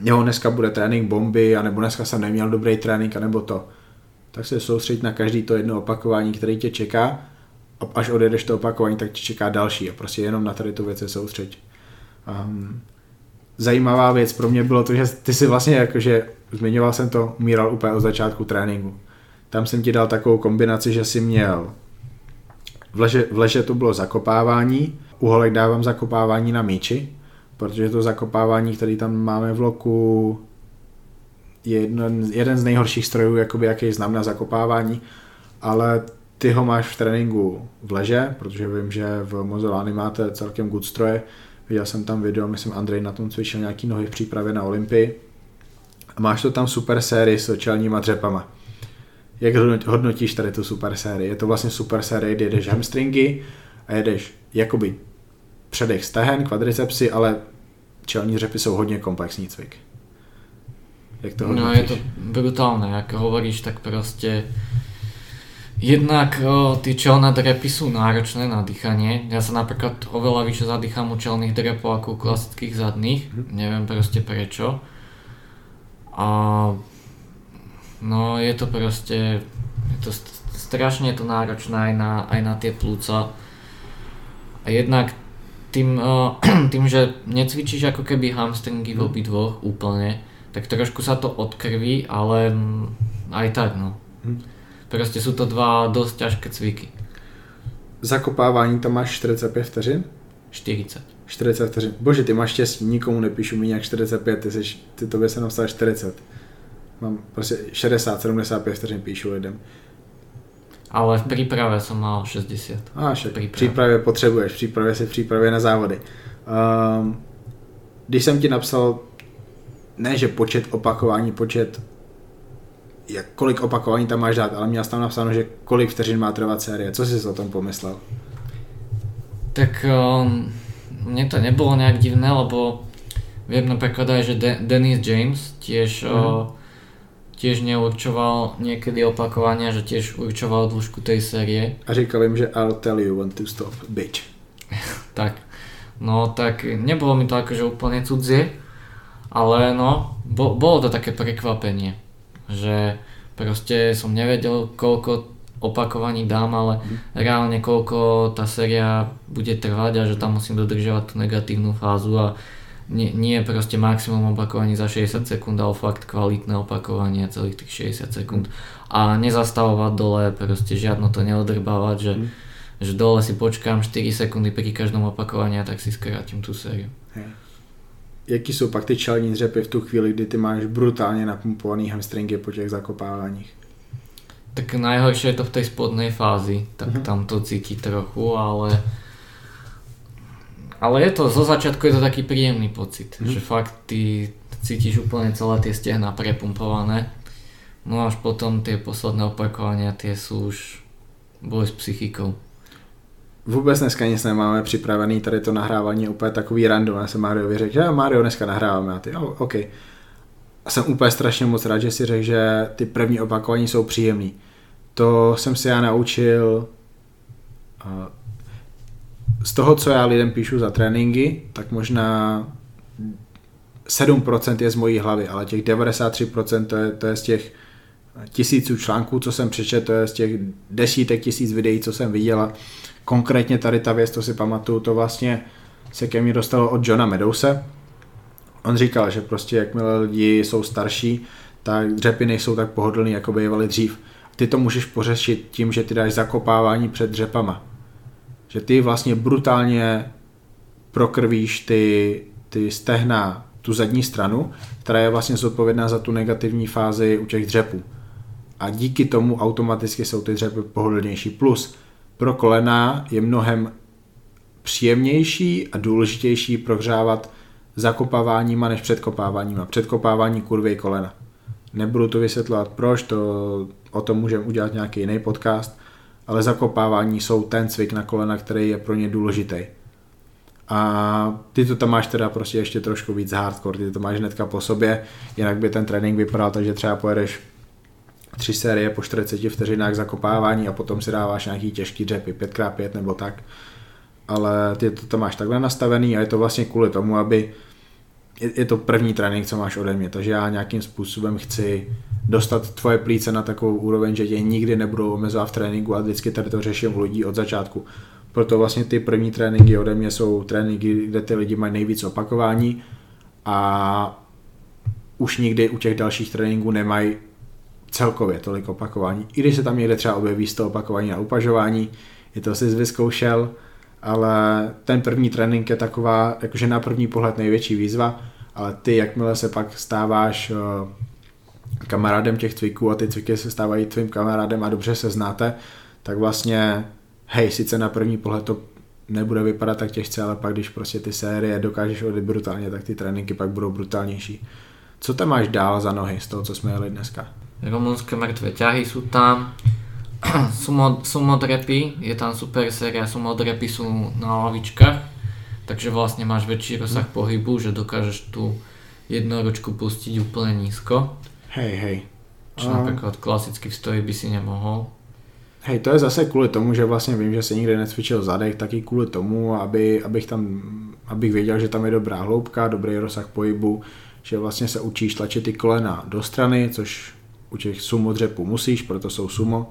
jo, dneska bude trénink bomby, anebo dneska jsem neměl dobrý trénink, anebo to. Tak se soustředit na každý to jedno opakování, který tě čeká a až odjedeš to opakování, tak tě čeká další a prostě jenom na tady tu věc se soustředit. Um, zajímavá věc pro mě bylo to, že ty si vlastně jakože zmiňoval jsem to, umíral úplně od začátku tréninku. Tam jsem ti dal takovou kombinaci, že si měl v leže, v leže to bylo zakopávání, u holek dávám zakopávání na míči, protože to zakopávání, který tam máme v loku, je jeden, jeden z nejhorších strojů, jakoby, jaký znám na zakopávání, ale ty ho máš v tréninku v leže, protože vím, že v Mozolány máte celkem good stroje. Viděl jsem tam video, myslím Andrej na tom cvičil nějaký nohy v přípravě na Olympii a máš to tam super sérii s čelníma dřepama. Jak hodnotíš tady tu super sérii? Je to vlastně super série, kdy jedeš hamstringy a jedeš jakoby předech stehen, kvadricepsy, ale čelní dřepy jsou hodně komplexní cvik. Jak to hodnotíš? No je to brutálne, jak hovoríš, tak prostě Jednak o, ty čelné drepy sú náročné na dýchanie. Ja sa napríklad oveľa vyššie zadýcham u čelných drepov ako u klasických zadných. Mm. Neviem proste prečo. A no je to proste, je to strašne je to náročné aj na, aj na tie plúca. A jednak tým, <clears throat> tým, že necvičíš ako keby hamstringy v mhm. obidvoch úplne, tak trošku sa to odkrví, ale aj tak no. Mhm. Proste sú to dva dosť ťažké cviky. Zakopávání tam máš 45 vteřin? 40. 40 vteřin. Bože, ty máš štěstí, nikomu nepíšu mi nějak 45, ty, jsi, ty tobě se napsal 40. Mám prostě 60, 75 vteřin píšu lidem. Ale v přípravě jsem mal 60. A však, v přípravě potřebuješ, v přípravě si v přípravě na závody. Um, když jsem ti napsal, ne že počet opakování, počet jak, kolik opakování tam máš dát, ale měl jsi tam napsáno, že kolik vteřin má trvat série. Co jsi o tom pomyslel? Tak um, mne to nebolo nejak divné, lebo viem napríklad aj, že De- Dennis James tiež, mm-hmm. o, tiež neurčoval niekedy opakovania, že tiež určoval dĺžku tej série. A říkal im, že I'll tell you when to stop, bitch. <laughs> tak, no tak nebolo mi to akože úplne cudzie, ale no, bo, bolo to také prekvapenie, že proste som nevedel, koľko opakovaní dám, ale mm. reálne koľko tá séria bude trvať a že tam musím dodržiavať tú negatívnu fázu a nie, nie proste maximum opakovaní za 60 sekúnd, ale fakt kvalitné opakovanie celých tých 60 sekúnd a nezastavovať dole, proste žiadno to neodrbávať, že, mm. že dole si počkám 4 sekundy pri každom opakovaní a tak si skrátim tú sériu. Jaký jsou pak ty čelní dřepy v tu chvíli, kdy ty máš brutálně napumpovaný hamstringy po těch zakopáváních? Tak najhoršie je to v tej spodnej fázi, tak uh-huh. tam to cíti trochu, ale ale je to, zo začiatku je to taký príjemný pocit, uh-huh. že fakt ty cítiš úplne celé tie stehna prepumpované, no až potom tie posledné opakovania, tie sú už boj s psychikou. Vůbec dneska nic nemáme připravený, tady to nahrávání je úplně takový random. Já jsem Mario řekl, že Mario dneska nahráváme a ty, oh, OK. A jsem úplně strašně moc rád, že si řekl, že ty první opakování jsou příjemný. To jsem se já naučil z toho, co já lidem píšu za tréninky, tak možná 7% je z mojí hlavy, ale těch 93% to je, to je z těch tisíců článků, co jsem přečetl, to je z těch desítek tisíc videí, co jsem viděla, konkrétně tady ta věc, to si pamatuju, to vlastně se ke mně dostalo od Johna Meadowse. On říkal, že prostě jakmile lidi jsou starší, tak dřepy nejsou tak pohodlný, jako bývaly dřív. Ty to můžeš pořešit tím, že ty dáš zakopávání před dřepama. Že ty vlastně brutálně prokrvíš ty, ty stehna, tu zadní stranu, která je vlastně zodpovědná za tu negativní fázi u těch dřepů. A díky tomu automaticky jsou ty dřepy pohodlnější. Plus pro kolena je mnohem příjemnější a důležitější prohřávat zakopáváníma než předkopáváníma. Předkopávání kurvy kolena. Nebudu to vysvětlovat proč, to, o tom můžeme udělat nějaký jiný podcast, ale zakopávání jsou ten cvik na kolena, který je pro ně důležitý. A ty to tam máš teda prostě ještě trošku víc hardcore, ty to máš hnedka po sobě, jinak by ten trénink vypadal tak, že třeba pojedeš tři série po 40 vteřinách zakopávání a potom si dáváš nějaký těžký dřepy, 5x5 nebo tak. Ale ty to tam máš takhle nastavený a je to vlastně kvůli tomu, aby je, je to první trénink, co máš ode mě, takže já nějakým způsobem chci dostat tvoje plíce na takovou úroveň, že tě nikdy nebudou omezovat v tréninku a vždycky tady to řeším u lidí od začátku. Proto vlastně ty první tréninky ode mě jsou tréninky, kde ty lidi mají nejvíc opakování a už nikdy u těch dalších tréninků nemají celkově tolik opakování. I když se tam někde třeba objeví z toho opakování na upažování, je to si vyzkoušel, ale ten první trénink je taková, jakože na první pohled největší výzva, ale ty, jakmile se pak stáváš uh, kamarádem těch cviků a ty cviky se stávají tvým kamarádem a dobře se znáte, tak vlastně, hej, sice na první pohled to nebude vypadat tak těžce, ale pak když prostě ty série dokážeš odjet brutálně, tak ty tréninky pak budou brutálnější. Co tam máš dál za nohy z toho, co jsme jeli dneska? Rumunské mrtvé ťahy sú tam, <clears throat> sumo, sumodrepy, je tam super séria, sumodrepy sú na lavičkách, takže vlastne máš väčší rozsah mm. pohybu, že dokážeš tú jednoročku pustiť úplne nízko. Hej, hej. Čo um, napríklad klasicky v stoji by si nemohol. Hej, to je zase kvůli tomu, že vlastně vím, že se nikdy necvičil zadek, taky kvůli tomu, aby, abych tam, abych věděl, že tam je dobrá hloubka, dobrý rozsah pohybu, že vlastně se učíš tlačit ty kolena do strany, což u těch sumo dřepů musíš, proto jsou sumo,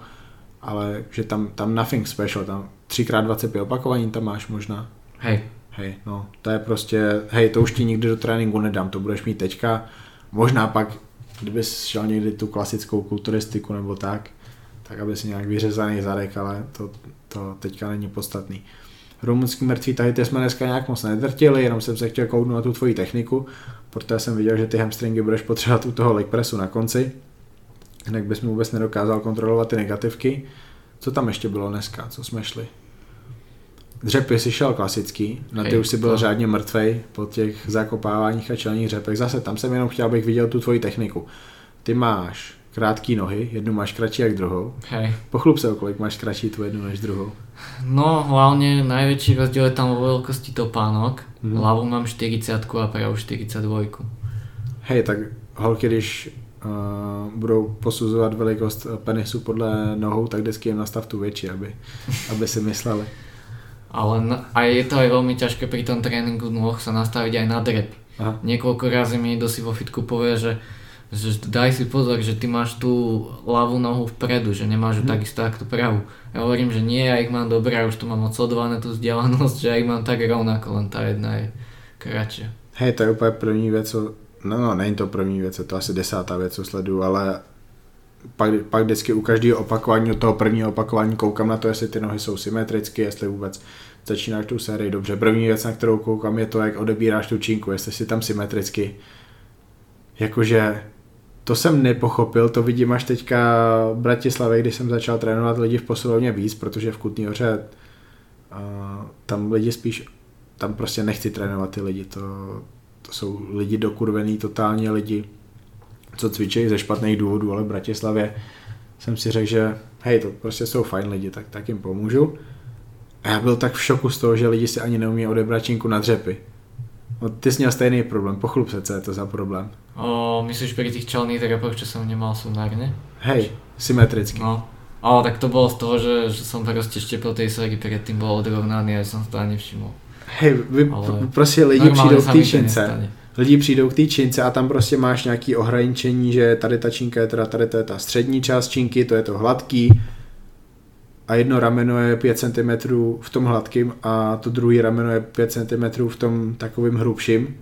ale že tam, tam nothing special, tam 3x25 opakování tam máš možná. Hej. Hej, no, to je prostě, hej, to už ti nikdy do tréninku nedám, to budeš mít teďka, možná pak, kdybys šel někdy tu klasickou kulturistiku nebo tak, tak aby si nějak vyřezaný zadek, ale to, to teďka není podstatný. Rumunský mrtví tahy ty jsme dneska nějak moc nedrtili, jenom jsem se chtěl kouknout na tu tvoji techniku, protože jsem viděl, že ty hamstringy budeš potřebovat u toho leg pressu na konci jinak bys mi vůbec nedokázal kontrolovat ty negativky. Co tam ještě bylo dneska, co jsme šli? Dřepy si šel klasický, na ty Hej, už si byl to. řádně mrtvej po těch zakopáváních a čelních dřepech. Zase tam jsem jenom chtěl, abych viděl tu tvoji techniku. Ty máš krátké nohy, jednu máš kratší jak druhou. Hej. Pochlup se, kolik máš kratší tu jednu než druhou. No, hlavně největší rozdíl je tam o velikosti topánok. Mm. Hlavu mám 40 a pravou 42. Hej, tak holky, když budou posuzovat velikost penisu podle nohou, tak vždycky jim nastav tu větší, aby, aby si mysleli. Ale a je to aj veľmi ťažké pri tom tréningu nôh sa nastaviť aj na drep. Aha. Niekoľko razy mi do si vo fitku povie, že, že daj si pozor, že ty máš tú ľavú nohu vpredu, že nemáš ju hmm. takisto ako tú pravú. Ja hovorím, že nie, ja ich mám dobré, už to mám odsledované tú vzdialenosť, že ja ich mám tak rovnako, len tá jedna je kratšia. Hej, to je úplně první věc, co No, no, není to první věc, je to asi desátá věc, co sleduju, ale pak, pak vždycky u každého opakování, od toho prvního opakování koukám na to, jestli ty nohy jsou symetrické, jestli vůbec začínáš tu sérii dobře. První věc, na kterou koukám, je to, jak odebíráš tu činku, jestli si tam symetricky. Jakože to jsem nepochopil, to vidím až teďka v Bratislavě, když jsem začal trénovat lidi v posilovně víc, protože v Kutný hoře uh, tam lidi spíš, tam prostě nechci trénovat ty lidi, to, to jsou lidi dokurvený, totálně lidi, co cvičí ze špatných důvodů, ale v Bratislavě jsem si řekl, že hej, to prostě jsou fajn lidi, tak, tak jim pomůžu. A já byl tak v šoku z toho, že lidi si ani neumí odebrat činku na dřepy. No, ty jsi měl stejný problém, pochlup se, co je to za problém. O, myslíš pri tých čelných drepoch, čo som nemal sumárne? Hej, symetricky. No, ale tak to bolo z toho, že, že som proste štepil tej sérii, predtým bol odrovnaný a som to ani nevšimol. Hej, vy, prostě lidi přijdou k té čince. Lidi přijdou k té čince a tam prostě máš nějaký ohraničení, že tady ta činka je teda tady to je ta střední část činky, to je to hladký. a jedno rameno je 5 cm v tom hladkým a to druhý rameno je 5 cm v tom takovým hrubším.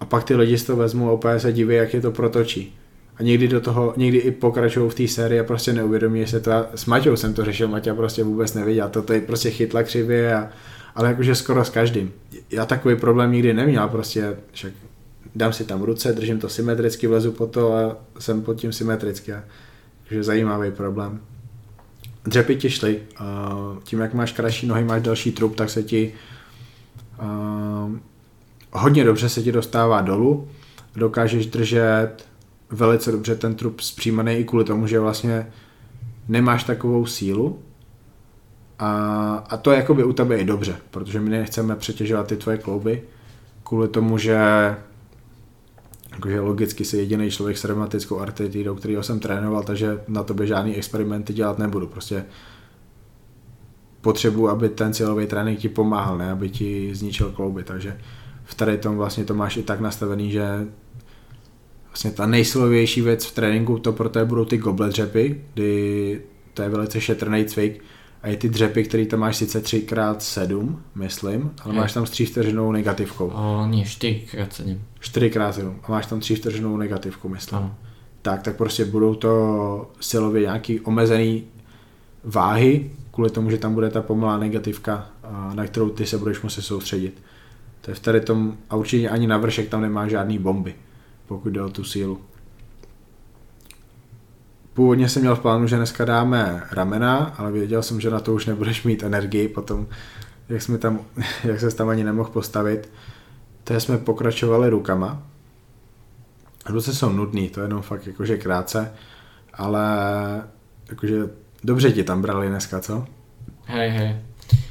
A pak ty lidi si to vezmou a úplně se diví, jak je to protočí. A někdy do toho, někdy i pokračují v té sérii a prostě neuvědomí že se to. S Maťou jsem to řešil, Maťa prostě vůbec nevěděl. To je prostě chytla křivě a ale jakože skoro s každým. Já takový problém nikdy neměl, prostě však dám si tam ruce, držím to symetricky, vlezu po to a jsem pod tím symetricky. Takže zajímavý problém. Dřepy ti šly. Tím, jak máš kratší nohy, máš další trup, tak se ti hodně dobře se ti dostává dolů. Dokážeš držet velice dobře ten trup zpříjmaný i kvůli tomu, že vlastně nemáš takovou sílu, a, a to je jakoby u tebe i dobře, protože my nechceme přetěžovat ty tvoje klouby, kvůli tomu, že jakože logicky si jediný člověk s reumatickou artritidou, kterýho jsem trénoval, takže na tobě žádný experimenty dělat nebudu. Prostě potřebuji, aby ten cílový trénink ti pomáhal, ne aby ti zničil klouby, takže v tady tom vlastně to máš i tak nastavený, že vlastně ta nejsilovější věc v tréninku to pro tebe budou ty goblet dřepy, kdy to je velice šetrný cvik, a i ty dřepy, který tam máš sice 3x7, myslím, ale je. máš tam s 3 vteřinou negativkou. O, ne, 4x7. 4x7 a máš tam 3 vteřinou negativku, myslím. Ano. Tak, tak prostě budou to silově nějaký omezený váhy, kvůli tomu, že tam bude ta pomalá negativka, na kterou ty se budeš muset soustředit. To je v tady tom, a určitě ani na vršek tam nemá žádný bomby, pokud jde o tu sílu. Původně jsem měl v plánu, že dneska dáme ramena, ale věděl jsem, že na to už nebudeš mít energii potom, jak, jsme tam, <laughs> jak se tam ani nemohl postavit. To jsme pokračovali rukama. Ruce jsou nudný, to je jenom fakt jakože krátce, ale jakože dobře ti tam brali dneska, co? Hej, hej.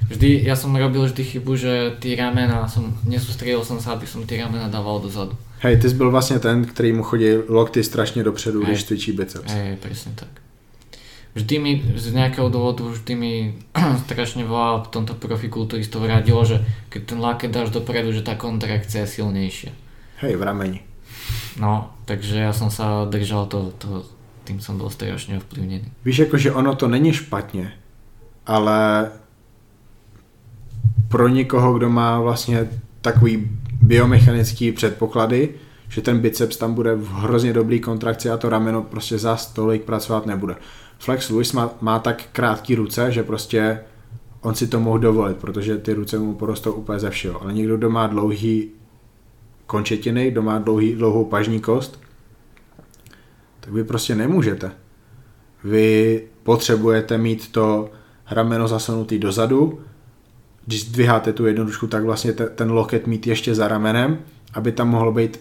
Vždy, ja som robil vždy chybu, že ty ramena, som, nesústredil som sa, aby som ty ramena dával dozadu. Hej, ty jsi byl vlastně ten, který mu chodí lokty strašně dopředu, Hej. když cvičí biceps. Hej, presne tak. Vždy mi z nejakého dôvodu vždy mi <clears throat> strašne veľa v tomto profikulturistov radilo, že keď ten laket dáš dopredu, že tá kontrakcia je silnejšia. Hej, v rameni. No, takže ja som sa držal to, to tým som bol strašne ovplyvnený. Víš, jakože ono to není špatně, ale pro někoho, kdo má vlastně takový biomechanický předpoklady, že ten biceps tam bude v hrozně dobrý kontrakci a to rameno prostě za tolik pracovat nebude. Flex Lewis má, má tak krátký ruce, že prostě on si to mohl dovolit, protože ty ruce mu porostou úplně ze všeho. Ale někdo, kdo má dlouhý končetiny, kdo má dlouhý, dlouhou pažní kost, tak vy prostě nemůžete. Vy potřebujete mít to rameno zasunutý dozadu, když zdviháte tu jednodušku, tak vlastně ten loket mít ještě za ramenem, aby tam mohlo být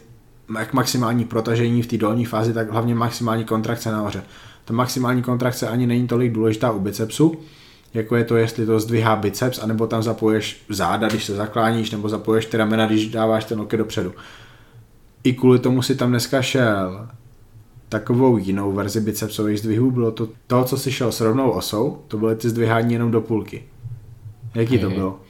jak maximální protažení v té dolní fázi, tak hlavně maximální kontrakce nahoře. Ta maximální kontrakce ani není tolik důležitá u bicepsu, jako je to, jestli to zdvihá biceps, anebo tam zapoješ záda, když se zakláníš, nebo zapoješ ty ramena, když dáváš ten loket dopředu. I kvůli tomu si tam dneska šel takovou jinou verzi bicepsových zdvihů, bylo to to, co si šel s rovnou osou, to byly ty zdvihání jenom do půlky. Jaký to bylo?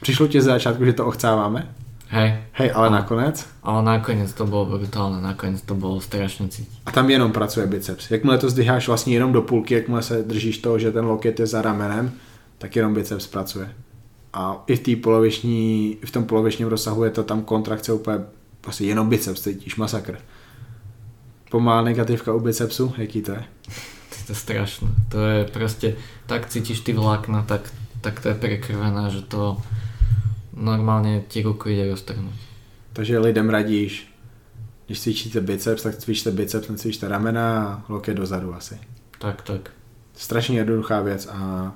Přišlo ti z začátku, že to ochcáváme? Hej. Hej, ale a, nakonec? Ale nakonec to bylo brutálne, nakonec to bylo strašně cítit. A tam jenom pracuje biceps. Jakmile to zdviháš vlastně jenom do půlky, jakmile se držíš toho, že ten loket je za ramenem, tak jenom biceps pracuje. A i v, té poloviční, v tom polovičním rozsahu je to tam kontrakce úplně, prostě jenom biceps cítíš, masakr. Pomalá negativka u bicepsu, jaký to je? <laughs> To je strašné. To je prostě, tak cítíš ty vlákna, tak tak to je prekrvené, že to normálně ti ruku jde roztrhnout. Takže lidem radíš, když cvičíte biceps, tak cvičte biceps, necvičte ramena a loket dozadu asi. Tak, tak. Strašně jednoduchá věc a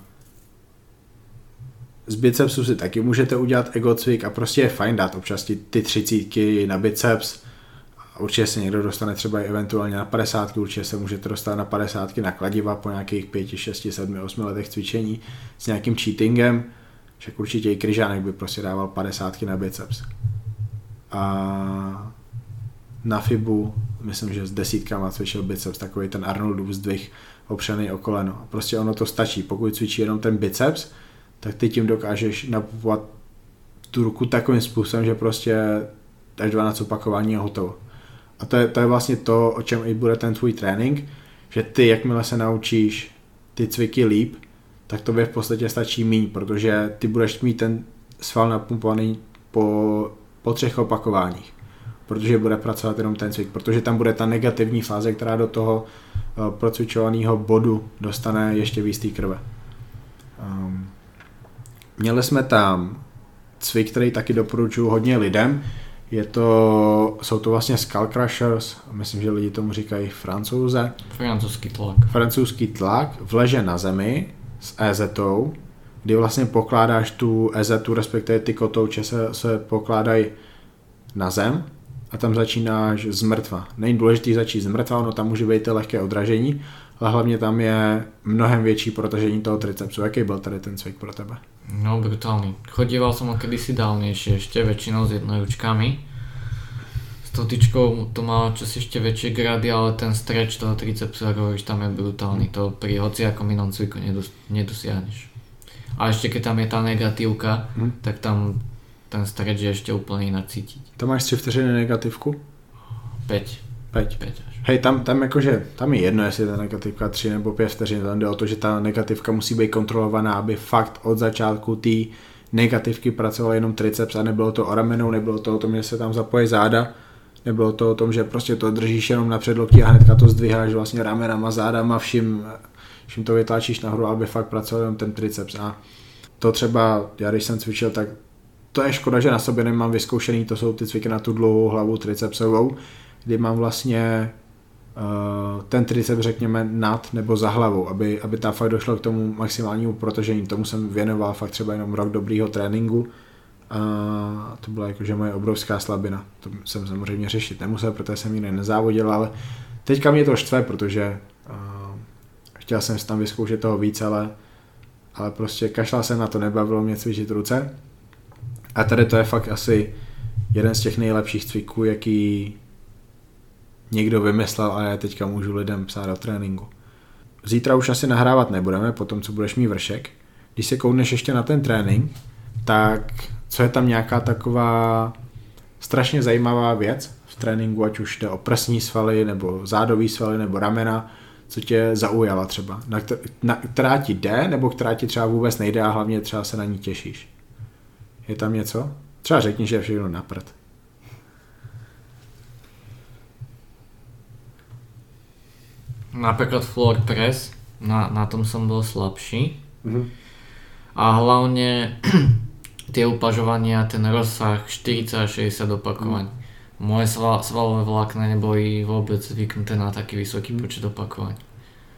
z bicepsu si taky můžete udělat ego cvik a prostě je fajn dát občas ty, ty třicítky na biceps. Určitě se někdo dostane třeba i eventuálně na 50, určitě se můžete dostat na 50 na kladiva po nějakých 5, 6, 7, 8 letech cvičení s nějakým cheatingem, však určitě i Kryžánek by prostě dával 50 na biceps. A na FIBu, myslím, že s desítkama cvičil biceps, takový ten Arnoldův zdvih opřený o koleno. Prostě ono to stačí. Pokud cvičí jenom ten biceps, tak ty tím dokážeš napovat tu ruku takovým způsobem, že prostě až 12 opakování a hotovo. A to je, to je vlastně to, o čem i bude ten tvůj trénink, že ty, jakmile se naučíš ty cviky líp, tak to v podstatě stačí míň, protože ty budeš mít ten sval napumpovaný po, po třech opakováních protože bude pracovat jenom ten cvik, protože tam bude ta negativní fáze, která do toho uh, procvičovaného bodu dostane ještě víc krve. Um, měli jsme tam cvik, který taky doporučuji hodně lidem, je to, jsou to vlastně skull crushers, myslím, že lidi tomu říkají francouze. Francouzský tlak. Francouzský tlak v leže na zemi s EZ, kdy vlastně pokládáš tu EZ, respektive ty kotouče se, se pokládají na zem a tam začínáš z mrtva. Není důležité začít z mrtva, ono tam může být lehké odražení, ale hlavně tam je mnohem větší protažení toho tricepsu. Jaký byl tady ten cvik pro tebe? No brutálny. Chodíval som ho kedysi dávnejšie, ešte väčšinou s jednoručkami. S tou tyčkou to má čosi ešte väčšie grady, ale ten stretch toho tricepsu, ako hovoríš, tam je brutálny. To pri hociakom inom cviku nedos- nedosiahneš. A ešte keď tam je tá negatívka, Hm. tak tam ten stretch je ešte úplne inak cítiť. Tam máš 3 vteřiny negativku? 5. Peť. 5 až. Hej, tam, tam jakože, tam je jedno, jestli je ta negativka 3 nebo 5 vteřin, tam jde o to, že ta negativka musí být kontrolovaná, aby fakt od začátku té negativky pracoval jenom triceps a nebylo to o ramenou, nebylo to o tom, že se tam zapojí záda, nebylo to o tom, že prostě to držíš jenom na předloktí a hnedka to zdviháš vlastně ramenama, zádama, vším, vším to vytlačíš nahoru, aby fakt pracoval jenom ten triceps. A to třeba, já když jsem cvičil, tak to je škoda, že na sobě nemám vyzkoušený, to jsou ty cviky na tu dlouhou hlavu tricepsovou, kdy mám vlastně ten triceps řekněme nad nebo za hlavou, aby, aby tam fakt došlo k tomu maximálnímu protažení. Tomu jsem věnoval fakt třeba jenom rok dobrýho tréninku a to byla jakože moje obrovská slabina. To jsem samozřejmě řešit nemusel, protože jsem jiný nezávodil, ale teďka mě to štve, protože uh, chtěl jsem si tam vyzkoušet toho víc, ale, ale prostě kašlal jsem na to, nebavilo mě cvičit ruce. A tady to je fakt asi jeden z těch nejlepších cviků, jaký někdo vymyslel a já teďka můžu lidem psát do tréninku. Zítra už asi nahrávat nebudeme, po tom, co budeš mít vršek. Když se koukneš ještě na ten trénink, tak co je tam nějaká taková strašně zajímavá věc v tréninku, ať už jde o prsní svaly, nebo zádový svaly, nebo ramena, co tě zaujala třeba, na, na která ti jde, nebo která ti třeba vůbec nejde a hlavně třeba se na ní těšíš. Je tam něco? Třeba řekni, že je všechno na prd. Napríklad floor press, na, na tom som bol slabší. Mhm. A hlavne <clears throat> tie upažovania, ten rozsah 40 až 60 opakovaní. Moje sval, svalové vlákna neboli vôbec zvyknuté na taký vysoký počet opakovaní.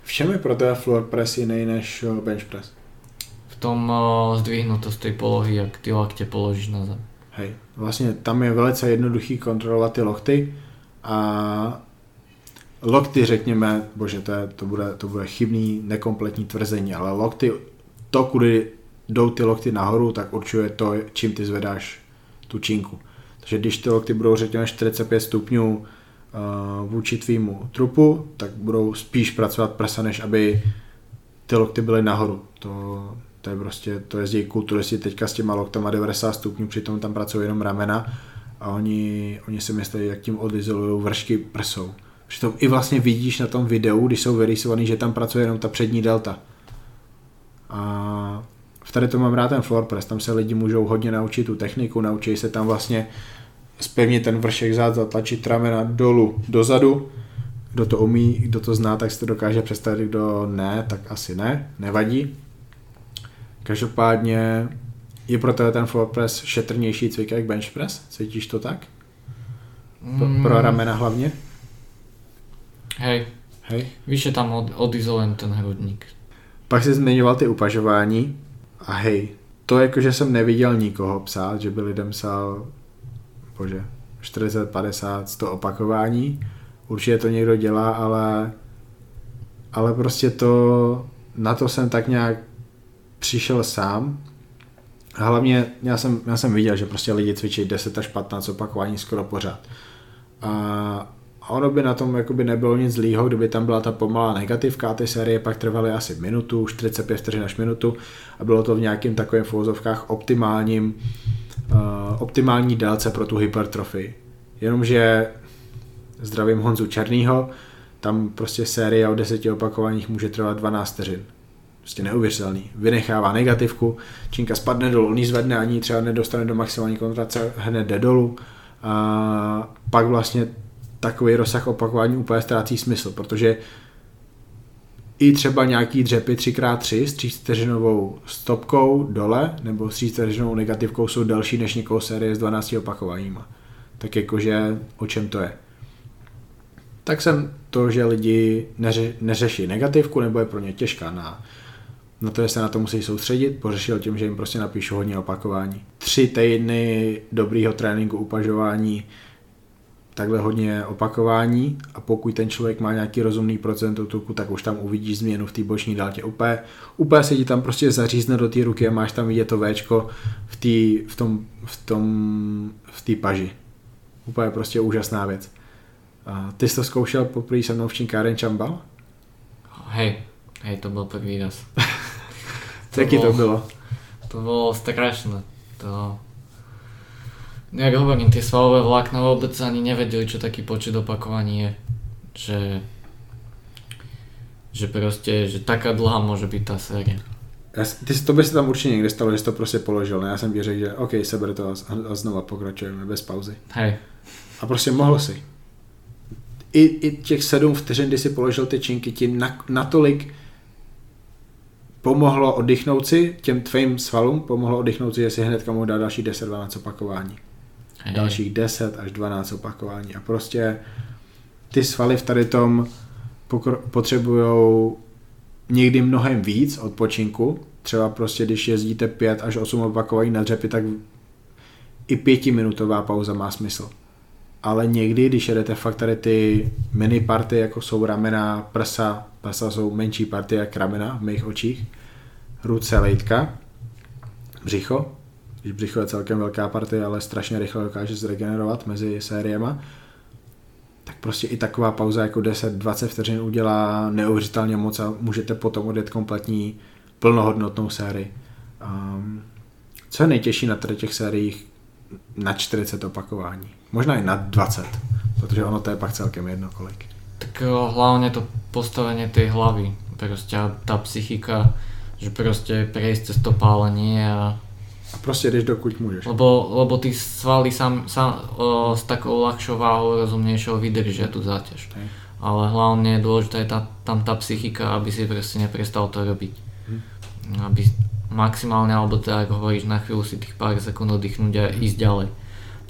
V čem je pro tebe floor press jiný než eh, bench press? V tom uh, zdvihnutost tej polohy, jak ty lakte položíš na zem. Hej, vlastně tam je velice jednoduchý kontrolovat ty lokty a lokty řekněme, bože to, je, to, bude, to bude chybný, nekompletní tvrzení, ale lokty, to kudy jdou ty lokty nahoru, tak určuje to, čím ty zvedáš tu činku. Takže když ty lokty budou řekněme 45 stupňů uh, vůči tvýmu trupu, tak budou spíš pracovat prsa, než aby ty lokty byly nahoru. To, to je prostě, to jezdí kulturisti teďka s těma loktama 90 stupňů, přitom tam pracují jenom ramena a oni, oni si myslí, jak tím odizolují vršky prsou. Přitom i vlastně vidíš na tom videu, když jsou vyrysovaný, že tam pracuje jenom ta přední delta. A v tady to mám rád ten floor press, tam se lidi můžou hodně naučit tu techniku, naučí se tam vlastně zpevnit ten vršek zad, zatlačit ramena dolů, dozadu. Kdo to umí, kdo to zná, tak si to dokáže představit, kdo ne, tak asi ne, nevadí. Každopádně je pro tebe ten floor press šetrnější cvik jak bench press? Cítíš to tak? Pro, pro ramena hlavně? Hej, Hej. vyše tam od, odizolujem ten hrudník. Pak jsi zmiňoval ty upažování a hej, to jako, že jsem neviděl nikoho psát, že by lidem psal, bože, 40, 50, 100 opakování. Určitě to někdo dělá, ale, ale prostě to, na to jsem tak nějak přišel sám. A hlavně já jsem, já jsem viděl, že prostě lidi cvičí 10 až 15 opakování skoro pořád. A a ono by na tom jakoby nebylo nic zlýho, kdyby tam byla ta pomalá negativka ty série pak trvaly asi minutu, 45 vteřin až minutu a bylo to v nějakým takovým v optimálním, uh, optimální délce pro tu hypertrofii. Jenomže zdravím Honzu Černýho, tam prostě série o deseti opakováních může trvat 12 vteřin. Prostě neuvěřitelný. Vynechává negativku, činka spadne dolů, ji zvedne, ani třeba nedostane do maximální kontrace, hned jde dolů. A pak vlastně takový rozsah opakování úplně ztrácí smysl, protože i třeba nějaký dřepy 3x3 s 3 vteřinovou stopkou dole nebo s 3 vteřinovou negativkou jsou delší než někoho série s 12 opakováníma. Tak jakože o čem to je? Tak jsem to, že lidi neře, neřeší negativku nebo je pro ně těžká na, na to, že se na to musí soustředit, pořešil tím, že jim prostě napíšu hodně opakování. Tři týdny dobrýho tréninku upažování takhle hodně opakování a pokud ten člověk má nějaký rozumný procent tuku, tak už tam uvidíš změnu v té boční dáltě. Úplně, úplně se ti tam prostě zařízne do té ruky a máš tam vidět to Včko v, tý, v tom, v tom, v té paži. Úplně prostě úžasná věc. A ty jsi to zkoušel poprvé se mnou v Činkáren Čambal? Hej, hej, to byl první raz. <laughs> Jaký to bylo? To bylo strašné. To, jak hovorím, tie svalové vlákna vôbec ani nevedeli, čo taký počet opakovaní je. Že, že proste, že taká dlhá môže byť tá séria. Já, ty, to by se tam určitě někde stalo, že jsi to prostě položil. Ne? Já jsem ti řekl, že OK, seber to a, a znova pokračujeme bez pauzy. Hej. A prostě mohl si. I, I těch sedm vteřin, kdy si položil ty činky, ti na, natolik pomohlo oddychnout si těm tvým svalům, pomohlo oddychnout si, že si hnedka mohl dát další 10-12 opakování. Hej. dalších 10 až 12 opakování. A prostě ty svaly v tady tom potřebují někdy mnohem víc odpočinku. Třeba prostě, když jezdíte 5 až 8 opakování na dřepy, tak i pětiminutová pauza má smysl. Ale někdy, když jedete fakt tady ty mini party, jako jsou ramena, prsa, prsa jsou menší party jak ramena v mých očích, ruce, lejtka, břicho, když břicho je celkem velká partie, ale strašně rychle dokáže zregenerovat mezi sériema, tak prostě i taková pauza jako 10-20 vteřin udělá neuvěřitelně moc a můžete potom odjet kompletní plnohodnotnou sérii. Um, co je nejtěžší na těch sériích na 40 opakování? Možná i na 20, protože ono to je pak celkem jedno kolik. Tak hlavně to postavení té hlavy, prostě ta psychika, že prostě prejsť cez to pálenie a prostě jdeš dokud můžeš. Lebo, lebo ty svaly sam, sam, o, s takou ľahšou váhou rozumnejšou vydržia tú záťaž. Okay. Ale hlavne je dôležitá je tá, tam tá psychika, aby si proste neprestal to robiť. Hmm. Aby maximálne, alebo tak ako hovoríš, na chvíľu si tých pár sekúnd oddychnúť a ísť ďalej.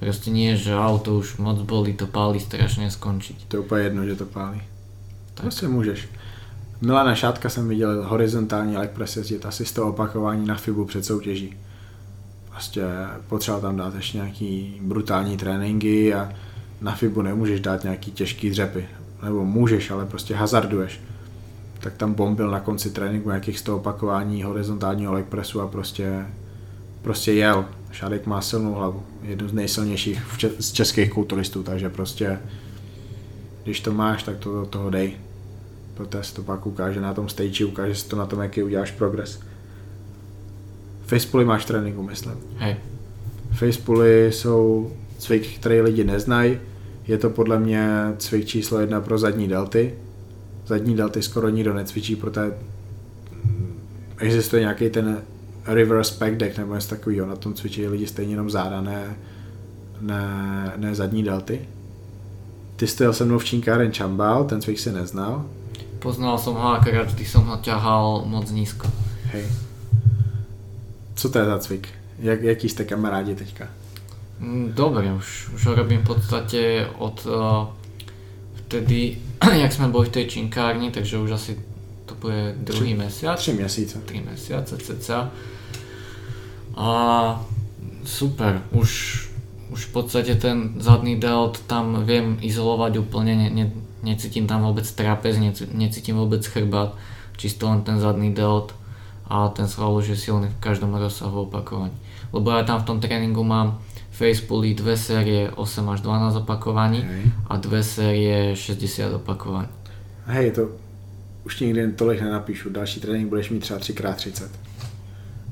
Proste nie, že auto už moc bolí, to pálí strašně skončiť. To je úplně jedno, že to pálí. Tak. Prostě můžeš. Milana Šátka jsem viděl horizontální leg press jezdit asi 100 opakování na FIBu před soutěží prostě potřeba tam dát ještě nějaký brutální tréninky a na FIBu nemůžeš dát nějaký těžký dřepy. Nebo můžeš, ale prostě hazarduješ. Tak tam bombil na konci tréninku nějakých 100 opakování horizontálního leg pressu a prostě, prostě jel. Šádek má silnou hlavu. Jednu z nejsilnějších z českých kulturistů, takže prostě když to máš, tak to do toho dej. Protože to pak ukáže na tom stage, ukáže si to na tom, jaký uděláš progres. Facepully máš tréninku, myslím. Hej. Jsou cvik, který lidi neznají. Je to podle mě cvik číslo jedna pro zadní delty. Zadní delty skoro nikdo necvičí, protože existuje nějaký ten reverse back deck nebo něco takového. Na tom cvičí lidi stejně jenom záda, ne, ne, ne zadní delty. Ty jsi jel se mnou v Činkáren Čambal, ten cvik si neznal. Poznal jsem ho, akorát vždy jsem ho ťahal moc nízko. Hej. Co to je za cvik? Jak, jaký jste kamarádi teďka? Mm, Dobre, už, už ho robím v podstate od uh, vtedy, <clears throat> jak jsme byli v tej činkárni, takže už asi to bude druhý mesiac. Tři měsíce. Tři měsíce cca. A super, už, už v podstate ten zadný delt tam viem izolovať úplne, ne, ne, necítim tam vôbec trapez, necítim vôbec chrbát, čisto len ten zadný delt a ten sval už je silný v každom rozsahu opakovaní. Lebo ja tam v tom tréningu mám facepully dve série 8 až 12 opakovaní Hej. a dve série 60 opakovaní. Hej, to už ti nikdy tolik nenapíšu. Další trénink budeš mít třeba 3x30.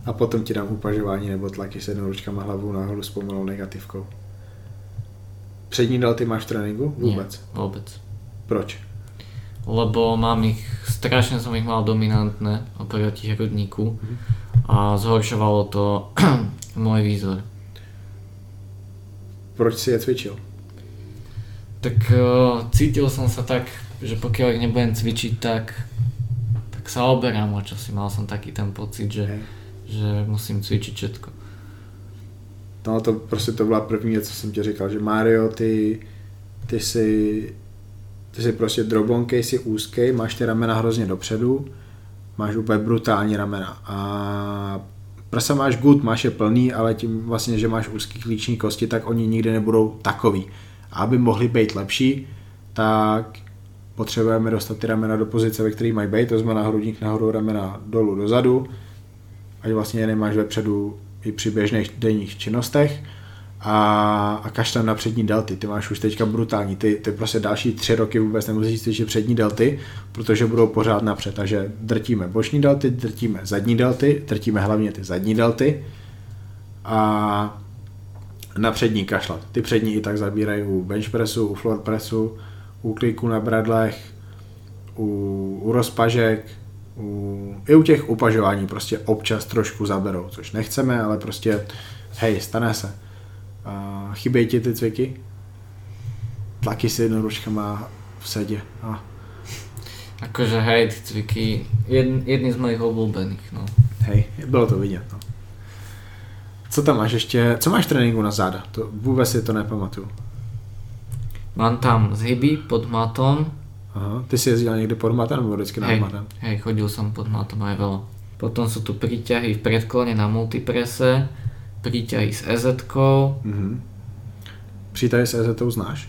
A potom ti dám upažování nebo tlaky s jednou ručkama hlavu nahoru s pomalou negativkou. Přední ty máš v tréninku? Vůbec? Nie, vůbec. Proč? Lebo mám ich, strašne som ich mal dominantné oproti hrudníku a zhoršovalo to <clears throat> môj výzor. Proč si je cvičil? Tak uh, cítil som sa tak, že pokiaľ ich nebudem cvičiť, tak, tak sa oberám o čosi. Mal som taký ten pocit, že, Hej. že musím cvičiť všetko. No to prostě to byla první věc, co jsem ti říkal, že Mario, ty, ty jsi, ty jsi prostě drobonkej, jsi úzký, máš ty ramena hrozně dopředu, máš úplně brutální ramena. A prsa máš good, máš je plný, ale tím vlastně, že máš úzký klíční kosti, tak oni nikdy nebudou takový. A aby mohli být lepší, tak potřebujeme dostat ty ramena do pozice, ve které mají být, to znamená hrudník nahoru, ramena dolů, dozadu, ať vlastně je nemáš vepředu i při běžných denních činnostech a, a kašlem na přední delty. Ty máš už teďka brutální. Ty, ty prostě další tři roky vůbec nemusíš cvičit přední delty, protože budou pořád napřed. Takže drtíme boční delty, drtíme zadní delty, drtíme hlavně ty zadní delty a na přední kašlat. Ty přední i tak zabírají u bench pressu, u floor pressu, u kliku na bradlech, u, u rozpažek, u, i u těch upažování prostě občas trošku zaberou, což nechceme, ale prostě hej, stane se. A chybějí ti ty cviky? Tlaky si jednoručkama v sedě. A, Akože hej, ty cviky, jedn, jedný z mojich obľúbených, no. hej, bylo to vidět. No. Co tam máš ještě? Co máš tréninku na záda? To vůbec si to nepamatuju. Mám tam zhyby pod matom, Aha. Ty si jezdil někdy pod matem nebo vždycky nad hej, matem? hej, chodil som pod matom aj veľa. Potom sú tu príťahy v predklone na multiprese, príťahy s ez Mhm. Přítahy s EZ znáš?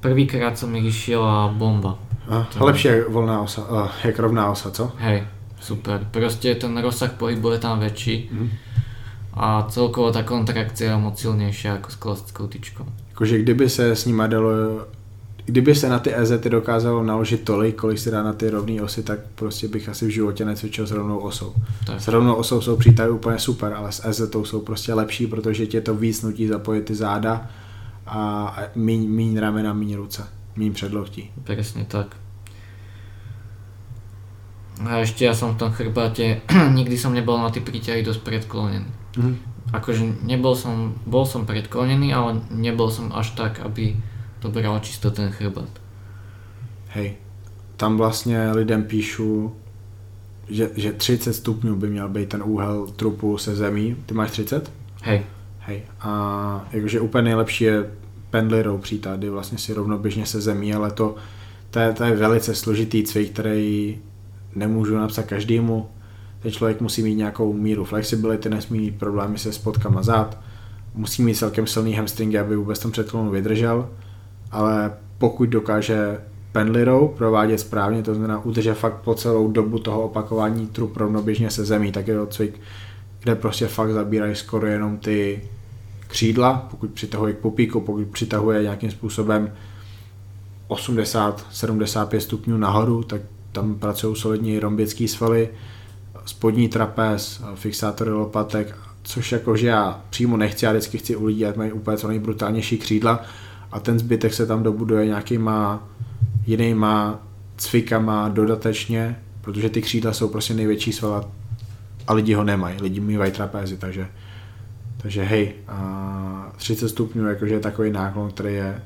Prvýkrát som ich išiel a bomba. A, To- a lepší jak volná osa, uh, jak rovná osa, co? Hej, super. Proste ten rozsah pohybu je tam väčší Mhm. a celkovo tá kontrakcia je moc silnejšia ako s klasickou tyčkou. Jakože kdyby se s nima dalo, kdyby se na ty EZ dokázalo naložit tolik, kolik se dá na ty rovné osy, tak prostě bych asi v životě necvičil s rovnou osou. Tak. S rovnou osou jsou přítahy úplně super, ale s EZ jsou prostě lepší, protože tě to víc nutí zapojit ty záda a míň, míň ramena, míň ruce, míň předloktí. Presne tak. A ešte ja som v tom chrbáte, <clears throat> nikdy som nebol na tie príťahy dosť predklonený. Mhm. Akože nebol som, bol som predklonený, ale nebol som až tak, aby to bral čisto ten chrbát. Hej, tam vlastně lidem píšu, že, že 30 stupňů by měl být ten úhel trupu se zemí. Ty máš 30? Hej, Hej. A jakože úplně nejlepší je pendlirou přítát, kdy vlastně si rovnoběžně se zemí, ale to, to, je, to je velice složitý cvik, který nemůžu napsat každému. Ten člověk musí mít nějakou míru flexibility, nesmí mít problémy se spotkama zad, musí mít celkem silný hamstringy, aby vůbec tom předklonu vydržel, ale pokud dokáže pendlirou provádět správně, to znamená udržet fakt po celou dobu toho opakování trup rovnoběžně se zemí, tak je to cvik, kde prostě fakt zabírají skoro jenom ty křídla, pokud přitahuje k pupíku, pokud přitahuje nějakým způsobem 80-75 stupňů nahoru, tak tam pracují solidní rombický svaly, spodní trapez, fixátory lopatek, což jakože já přímo nechci, já vždycky chci u lidí, ať mají úplně co nejbrutálnější křídla a ten zbytek se tam dobuduje nějakýma jinýma cvikama dodatečně, protože ty křídla jsou prostě největší sval a lidi ho nemají, lidi mývají trapézy, takže takže hej, a 30 stupňů jakože je takový náklon, který je,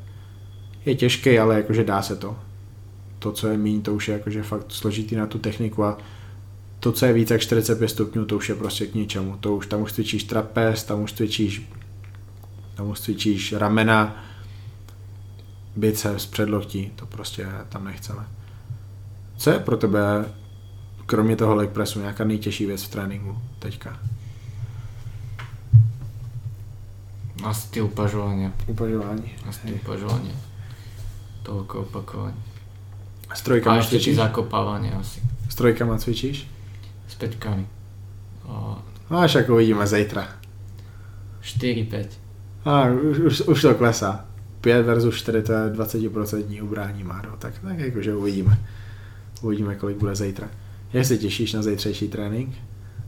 je těžký, ale jakože dá se to. To, co je méně, to už je jakože fakt složitý na tu techniku a to, co je víc jak 45 stupňů, to už je prostě k ničemu. To už tam už cvičíš trapez, tam už cvičíš tam už cvičíš ramena, biceps, předloktí, to prostě tam nechceme. Co je pro tebe, kromě toho leg pressu, nějaká nejtěžší věc v tréninku teďka? asi tie upažovania. Upažování. Asi tie upažovania. Toľko opakovaní. S A trojkama ešte cvičíš? tie zakopávanie asi. S trojkama cvičíš? S peťkami. O, No až jako uvidíme zítra. 4-5. A už, už, už to klesá. 5 versus 4 to je 20% ubrání Máro. Tak, tak jakože uvidíme. Uvidíme, kolik bude zítra. Jak se těšíš na zítřejší trénink?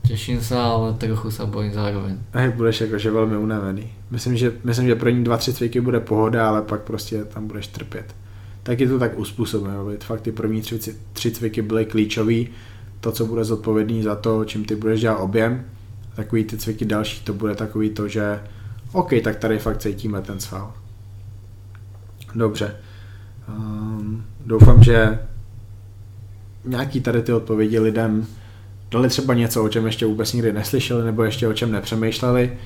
Teším sa, ale trochu sa bojím zároveň. A budeš jakože velmi unavený. Myslím, že, myslím, že první dva, tři cviky bude pohoda, ale pak prostě tam budeš trpět. tak je to tak uspůsobeno. Fakt ty první tři, tři cviky byly klíčový, to, co bude zodpovědný za to, čím ty budeš dělat objem, takový ty cviky další, to bude takový to, že OK, tak tady fakt cítíme ten sval. Dobře. Um, doufám, že nějaký tady ty odpovědi lidem dali třeba něco, o čem ještě vůbec nikdy neslyšeli, nebo ještě o čem nepřemýšleli.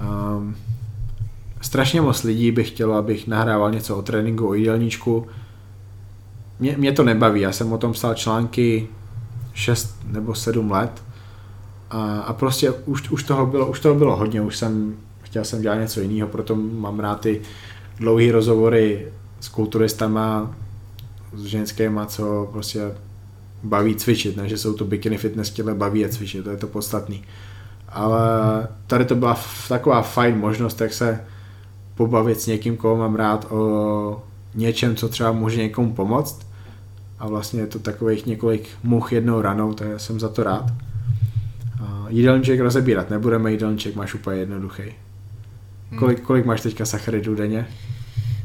Um, strašně moc lidí by chtělo, abych nahrával něco o tréninku, o jídelníčku. Mě, mě to nebaví, já jsem o tom psal články 6 nebo 7 let a, a prostě už, už, toho bylo, už toho bylo hodně, už jsem chtěl jsem dělat něco jiného, proto mám rád ty dlouhé rozhovory s kulturistama, s ženskýma, co prostě baví cvičit, ne, že jsou to bikini fitness těle baví je cvičit, to je to podstatný. Ale tady to byla taková fajn možnost, jak se pobavit s někým, koho mám rád o něčem, co třeba může někomu pomoct. A vlastně je to takových několik much jednou ranou, tak jsem za to rád. Jídelníček rozebírat nebudeme, jídelníček máš úplně jednoduchý. Hmm. Kolik, kolik máš teďka sacharidů denně?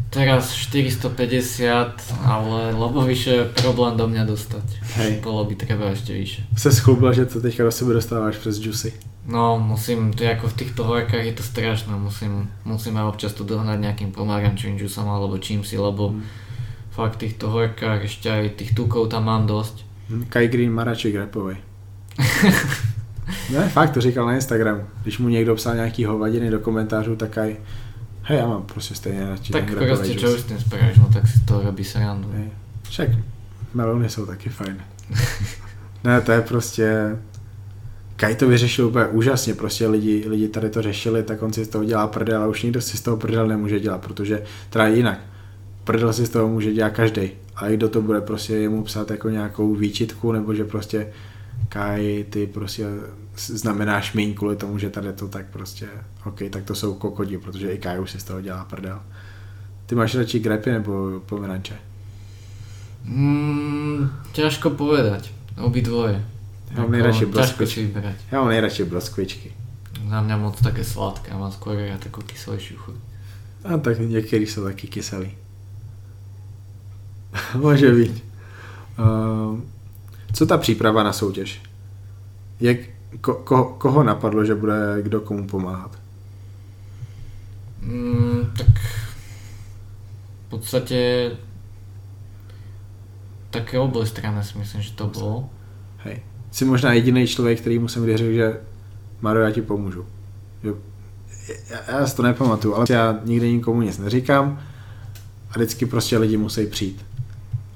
Teraz 450, ale lebo vyššie je problém do mňa dostať. Hej. Bolo by treba ešte vyššie. Se schlubil, že to teďka do sebe dostáváš přes Juicy. No, musím, to je ako v týchto horkách je to strašné, musím, musím aj občas to dohnať nejakým pomarančovým juicom alebo čím si, lebo hmm. fakt v týchto horkách ešte aj tých tukov tam mám dosť. Hmm, Kai Green Maraček repovej. <laughs> ne, fakt to říkal na Instagramu. Když mu někdo psal nějaký hovadiny do komentářů, tak aj Hej, já mám prostě stejně radši Tak prostě čo už s tím spravíš, no tak si to robí srandu. Hej. Však melony jsou taky fajn. <laughs> ne, to je prostě... Kaj to vyřešil úplně úžasně, prostě lidi, lidi tady to řešili, tak on si z toho dělá prdel a už nikdo si z toho prdel nemůže dělat, protože teda jinak. Prdel si z toho může dělat každý. A i kdo to bude prostě jemu psát jako nějakou výčitku, nebo že prostě Kaj, ty prostě znamenáš méně kvůli tomu, že tady to tak prostě, ok, tak to jsou kokodi, protože i Kaj už si z toho dělá prdel. Ty máš radši grepy nebo pomeranče? Mm, ťažko povedať, obidvoje. Já mám nejradši broskvičky. Já mám nejradši broskvičky. Na mě moc také sladké, mám skôr já takovou kyselější chuť. A tak některý jsou taky kyselý. <laughs> Může být. Uh, co ta příprava na soutěž? Jak, ko, ko, koho napadlo, že bude kdo komu pomáhat? Mm, tak v podstatě také obě strany si myslím, že to bylo. Hej. Jsi možná jediný člověk, který musím věřit, že Mario, já ti pomůžu. Jo. Já, já si to nepamatuju, ale já nikdy nikomu nic neříkám a vždycky prostě lidi musí přijít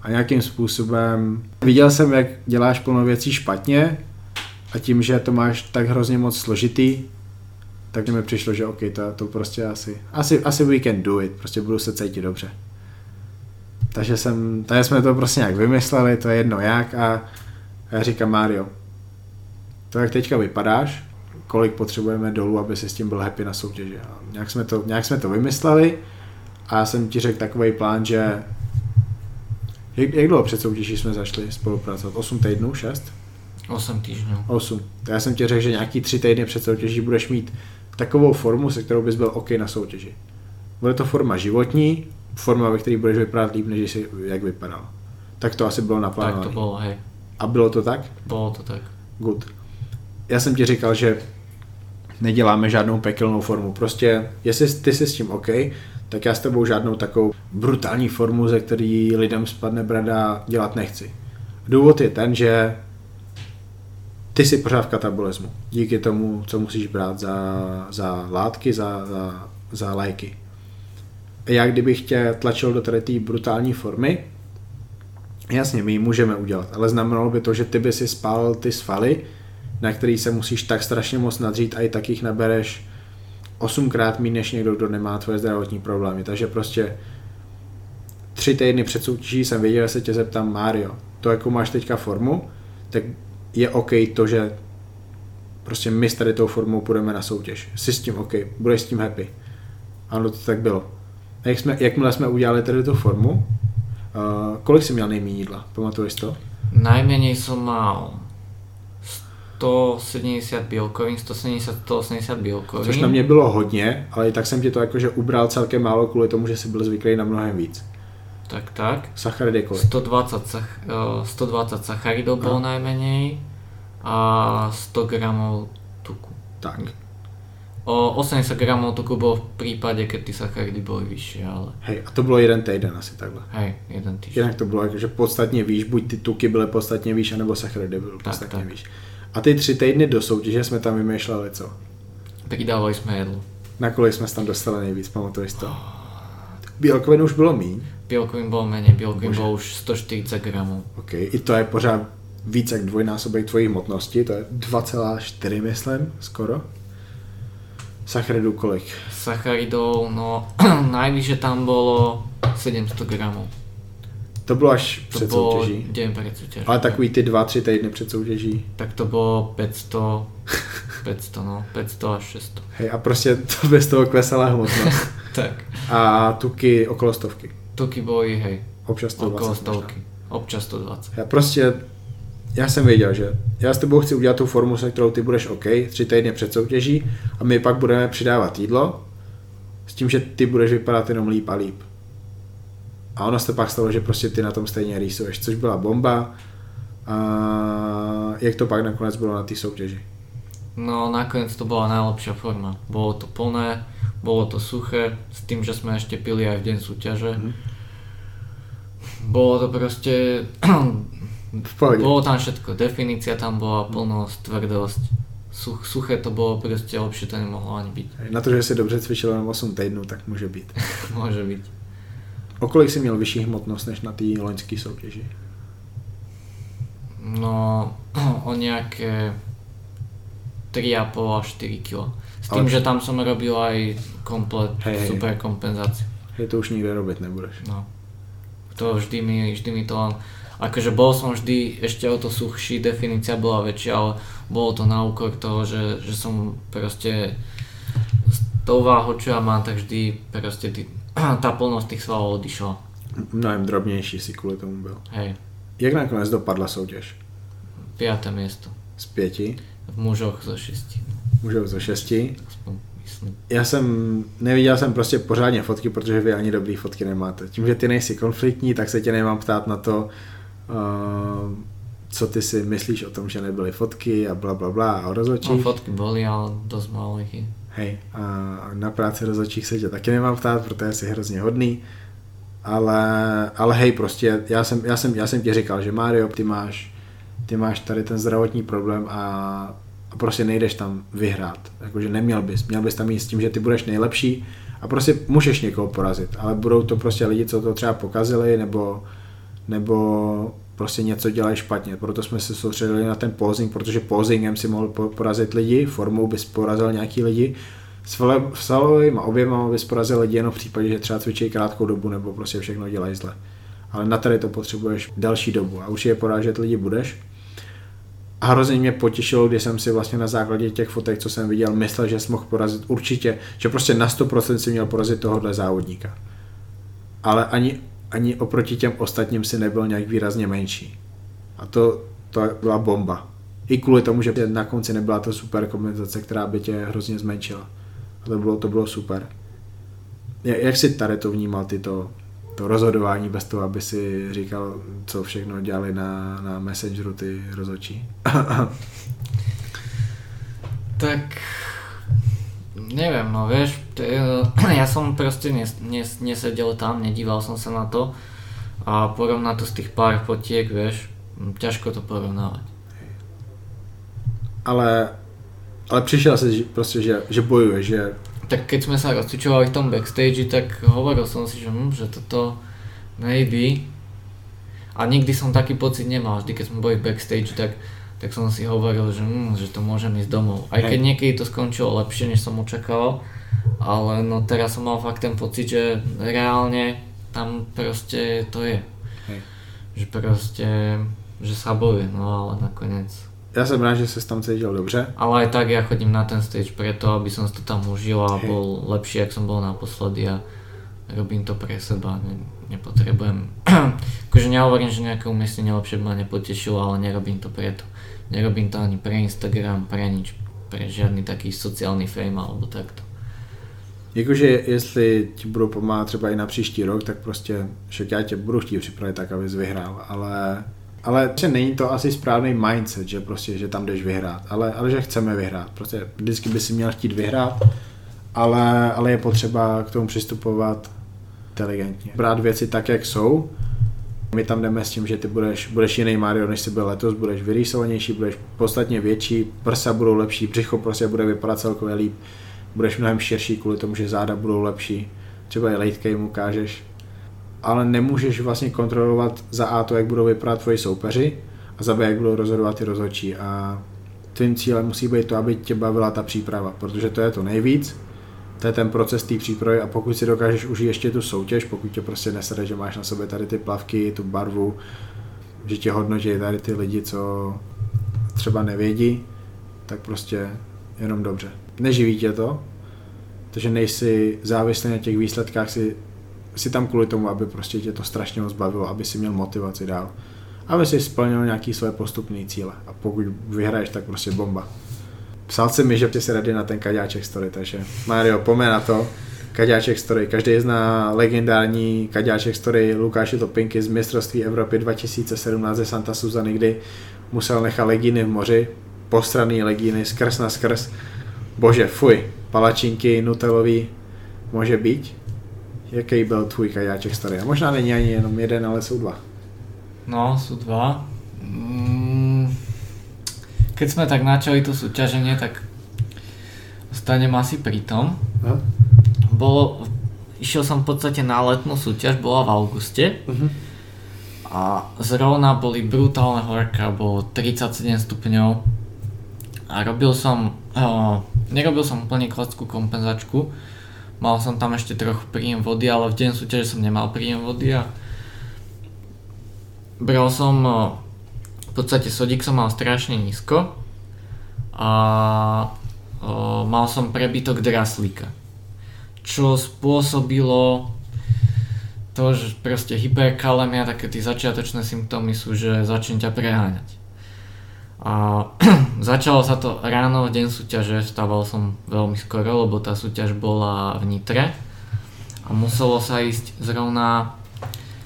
a nějakým způsobem viděl jsem, jak děláš plno věcí špatně a tím, že to máš tak hrozně moc složitý, tak mi přišlo, že OK, to, to prostě asi, asi, asi we can do it, prostě budu se cítit dobře. Takže jsem, takže jsme to prostě nějak vymysleli, to je jedno jak a já říkám Mario, to jak teďka vypadáš, kolik potřebujeme dolů, aby se s tím byl happy na soutěži. A nějak jsme to, nějak jsme to vymysleli a já jsem ti řekl takový plán, že jak, jak dlouho před soutěží jsme zašli spolupracovat? 8 týdnů, 6? 8 týdnů. 8. Já jsem ti řekl, že nějaký 3 týdny před soutěží budeš mít takovou formu, se kterou bys byl OK na soutěži. Bude to forma životní, forma, ve které budeš vypadat líp, než jsi, jak vypadal. Tak to asi bylo naplánované. Tak to bylo, hej. A bylo to tak? Bylo to tak. Good. Já jsem ti říkal, že neděláme žádnou pekelnou formu. Prostě, jestli ty jsi s tím OK, tak já s tebou žádnou takovou brutální formu, ze který lidem spadne brada, dělat nechci. Důvod je ten, že ty jsi pořád v katabolismu. Díky tomu, co musíš brát za, za látky, za, za, za léky. Já kdybych tě tlačil do tady té brutální formy, jasně, my ji můžeme udělat, ale znamenalo by to, že ty by si spálil ty svaly, na který se musíš tak strašně moc nadřít a i tak jich nabereš osmkrát méně než někdo, kdo nemá tvoje zdravotní problémy. Takže prostě tři týdny před soutěží jsem věděl, že se tě zeptám, Mario, to jako máš teďka formu, tak je OK to, že prostě my s tady tou formou půjdeme na soutěž. Jsi s tím OK, budeš s tím happy. Ano, to tak bylo. A jak jsme, jakmile jsme udělali tady tu formu, uh, kolik jsi měl nejméně jídla? Pamatuješ to? Najmenej som mal 170 bílkovin, 170, 180 bílkovin. Což na mě bylo hodně, ale i tak jsem ti to jakože ubral celkem málo kvůli tomu, že jsi byl zvyklý na mnohem víc. Tak, tak. Sacharidy kolik? 120, sach, eh, 120 sacharidov bolo najmenej a 100 gramov tuku. Tak. O 80 gramov tuku bolo v prípade, keď ty sacharidy boli vyššie, ale Hej, a to bylo jeden týden asi takhle. hej, jeden týždeň. Jinak to bylo jako, že podstatně výš, buď ty tuky byly podstatně výš, anebo sacharidy byly podstatně tak. výš. A ty tři týdny do soutěže jsme tam vymýšleli co? Pridávali sme jedlo. Na kolik jsme se tam dostali nejvíc, pamatuješ to? Bílkovin už bylo míň, Bol menej, bielkovín Bože. bol už 140 gramov. ok, i to je pořád víc jak dvojnásobek tvojí hmotnosti, to je 2,4 myslím, skoro. Sacharidů kolik? Sacharidov, no <clears throat> najvyššie tam bolo 700 gramov. To bylo až To před bolo soutěží. deň pred súťažou. Ale takový ty dva, tři týdny před soutěží. Tak to bolo 500, 500 no, 500 až 600. Hej, a prostě to bez toho klesala hmotnost. <laughs> Tak, A tuky okolo stovky. Tuky boli, hej, Občas 120 okolo stovky. Občas 120. Já prostě, já jsem věděl, že já s tebou chci udělat tu formu, se kterou ty budeš OK, tři týdny před soutěží a my pak budeme přidávat jídlo s tím, že ty budeš vypadat jenom líp a líp. A ono se pak stalo, že prostě ty na tom stejně rýsuješ, což byla bomba. A jak to pak nakonec bylo na té soutěži? No nakoniec to bola najlepšia forma. Bolo to plné, bolo to suché, s tým, že sme ešte pili aj v deň súťaže. Mhm. Bolo to proste... V bolo tam všetko. Definícia tam bola, plnosť, tvrdosť. Such, suché to bolo proste, lepšie to nemohlo ani byť. Na to, že jsi dobře cvičil jenom 8 týdnů, tak může být. <laughs> Môže byť. O kolik jsi měl vyšší hmotnost než na té loňské soutěži? No, <clears throat> o nejaké 3,5 až 4 kg. S Ale- že tam som robil aj komplet Hej, hej. super kompenzáciu. Že to už nikde robit nebudeš. No. To vždy mi, vždy mi to len... Akože bol som vždy ešte o to suchší, definícia bola väčšia, ale bolo to na úkor toho, že, že som proste s tou váhou, čo ja mám, tak vždy proste tý, <clears throat> tá plnosť tých svalov odišla. Mnohem drobnější si kvůli tomu byl. Hej, Jak nakonec dopadla soutěž? 5. miesto. Z pěti, V mužoch zo 6. můžou ze šesti. Aspoň myslím. Já jsem, neviděl jsem prostě pořádně fotky, protože vy ani dobrý fotky nemáte. Tím, že ty nejsi konfliktní, tak se tě nemám ptát na to, uh, co ty si myslíš o tom, že nebyly fotky a bla bla bla a o No, rozhodčích. fotky boli, ale dosť málo ich je. Hej, a na práci rozhodčích se tě taky nemám ptát, protože jsi hrozně hodný. Ale, ale hej, prostě já jsem, já, jsem, já jsem ti říkal, že Mario, ty máš, ty máš tady ten zdravotní problém a, a prostě nejdeš tam vyhrát. Jakože neměl bys, měl bys tam jít s tím, že ty budeš nejlepší a prostě můžeš někoho porazit, ale budou to prostě lidi, co to třeba pokazili nebo, nebo prostě něco dělají špatně. Proto jsme se soustředili na ten posing, protože posingem si mohl po- porazit lidi, formou bys porazil nějaký lidi, svalovým a oběma bys porazil lidi jenom v případě, že třeba cvičí krátkou dobu nebo prostě všechno dělají zle. Ale na tady to potřebuješ další dobu a určitě porážet lidi budeš. A hrozně mě potěšilo, když jsem si vlastně na základě těch fotek, co jsem viděl, myslel, že jsem mohl porazit určitě, že prostě na 100% si měl porazit tohohle závodníka. Ale ani, ani oproti těm ostatním si nebyl nějak výrazně menší. A to, to byla bomba. I kvůli tomu, že na konci nebyla to super kompenzace, která by tě hrozně zmenšila. A to bylo, to bylo super. Jak, jak si tady to vnímal ty to, rozhodování bez toho, aby si říkal, co všechno dělali na, na Messengeru ty rozhodčí? <laughs> Tak neviem, no vieš, to <clears throat> je, ja som proste nes, nes, nesedel tam, nedíval som sa na to a porovnať to z tých pár fotiek, vieš, hm, ťažko to porovnávať. ale, ale přišel si že- prostě, že, že bojuješ, že Tak keď sme sa rozcvičovali v tom backstage, tak hovoril som si, že, hm, že toto maybe a nikdy som taký pocit nemal, vždy keď sme boli v backstage, tak, tak som si hovoril, že, hm, že to môžem ísť domov. Aj keď niekedy to skončilo lepšie, než som očakával, ale no teraz som mal fakt ten pocit, že reálne tam proste to je. Hej. Že proste, že sa bojuje, no ale nakoniec. Já jsem rád, že se tam cítil dobře. Ale aj tak ja chodím na ten stage preto, aby som to tam užil a Hej. bol lepší, jak som bol naposledy a robím to pre seba, ne, nepotrebujem. <clears throat> akože nehovorím, že nejaké umiestnenie lepšie by ma nepotešilo, ale nerobím to preto. Nerobím to ani pre Instagram, pre nič, pre žiadny taký sociálny fame alebo takto. Jakože jestli ti budu pomáhat třeba i na příští rok, tak prostě, že já tě budu chtít připravit tak, abys vyhrál, ale ale prostě není to asi správný mindset, že prostě, že tam jdeš vyhrát, ale, ale že chceme vyhrát. Prostě vždycky by si měl chtít vyhrát, ale, ale je potřeba k tomu přistupovat inteligentně. Brát věci tak, jak jsou. My tam jdeme s tím, že ty budeš, budeš jiný Mario, než jsi byl letos, budeš vyrýsovanější, budeš podstatně větší, prsa budou lepší, břicho prostě bude vypadat celkově líp, budeš mnohem širší kvůli tomu, že záda budou lepší, třeba i late game ukážeš, ale nemůžeš vlastně kontrolovat za A to, jak budou vypadat tvoji soupeři a za B, jak budou rozhodovat ty rozhodčí a tvým cílem musí být to, aby tě bavila ta příprava, protože to je to nejvíc, to je ten proces té přípravy a pokud si dokážeš užít ještě tu soutěž, pokud tě prostě nesede, že máš na sobě tady ty plavky, tu barvu, že tě hodnotí tady ty lidi, co třeba nevědí, tak prostě jenom dobře. Neživí tě to, takže nejsi závislý na těch výsledkách, si, si tam kvůli tomu, aby prostě tě to strašně moc bavilo, aby si měl motivaci dál. Aby si splnil nějaký své postupné cíle. A pokud vyhraješ, tak prostě bomba. Psal si mi, že si rady na ten kaďáček story, takže Mario, pomen na to. Kaďáček story. Každý zná legendární kaďáček story Lukáše Topinky z mistrovství Evropy 2017 ze Santa Susany, kdy musel nechat legíny v moři, postraný legíny skrz na skrz. Bože, fuj, palačinky, nutelový, může být. Jaký byl tvůj kaďáček story? A možná není ani jenom jeden, ale jsou dva. No, sú dva. Mm, keď sme tak načali to súťaženie, tak stanem asi pri tom. Aha. Bolo, išiel som v podstate na letnú súťaž, bola v auguste Mhm. a zrovna boli brutálne horka, bolo 37 stupňov a robil som, uh, nerobil som úplne klasickú kompenzačku, mal som tam ešte trochu príjem vody, ale v deň súťaže som nemal príjem vody a bral som, uh, v podstate sodík som mal strašne nízko a uh, mal som prebytok draslíka, čo spôsobilo to, že proste hyperkalemia, také tie začiatočné symptómy sú, že začne ťa preháňať. A <clears throat> začalo sa to ráno v deň súťaže, vstával som veľmi skoro, lebo tá súťaž bola v Nitre a muselo sa ísť zrovna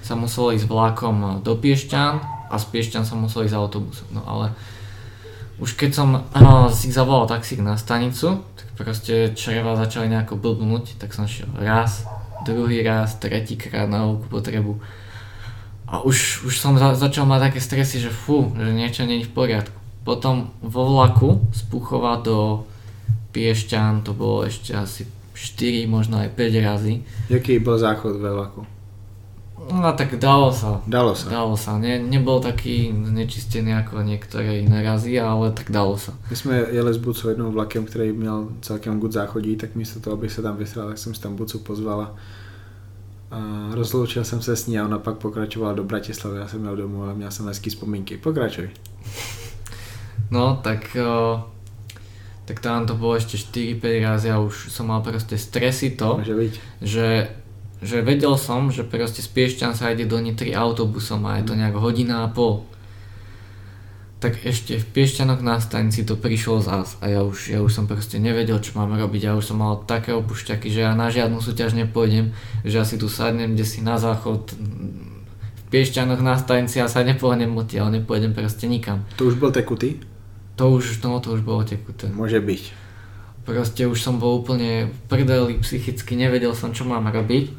sa muselo ísť vlákom do Piešťan a z Piešťan sa muselo ísť autobusom. No ale už keď som uh, si zavolal taxík na stanicu, tak proste čreva začali nejako blbnúť, tak som šiel raz, druhý raz, tretíkrát na veľkú potrebu. A už, už som za, začal mať také stresy, že fú, že niečo nie je v poriadku. Potom vo vlaku z Puchova do Piešťan to bolo ešte asi 4, možno aj 5 razy. Jaký byl záchod ve vlaku? No a tak dalo sa. Dalo sa. Dalo sa. Ne, nebol taký znečistený ako niektoré iné razy, ale tak dalo sa. My jsme jeli s Bucou jednou vlakem, který měl celkem good záchodí, tak místo toho, abych se tam vysral, tak jsem si tam Bucu pozvala. A rozloučil jsem se s ní a ona pak pokračovala do Bratislavy. Já jsem měl domů, ale měl jsem hezký vzpomínky. Pokračuj. No tak, o, tak tam to bolo ešte 4-5 razy a už som mal proste stresy to, že, že vedel som, že proste z Piešťan sa ide do Nitry autobusom a je to nejak hodina a pol. Tak ešte v Piešťanoch na stanici to prišlo zás a ja už, ja už som proste nevedel, čo mám robiť. Ja už som mal také opušťaky, že ja na žiadnu súťaž nepôjdem, že ja si tu sadnem kde si na záchod v Piešťanoch na stanici a sa nepohnem odtiaľ, nepôjdem proste nikam. To už byl tekutý? To už, no to už bolo tekuté. Může být. Proste už som bol úplne v prdeli, psychicky nevedel som, čo mám robiť.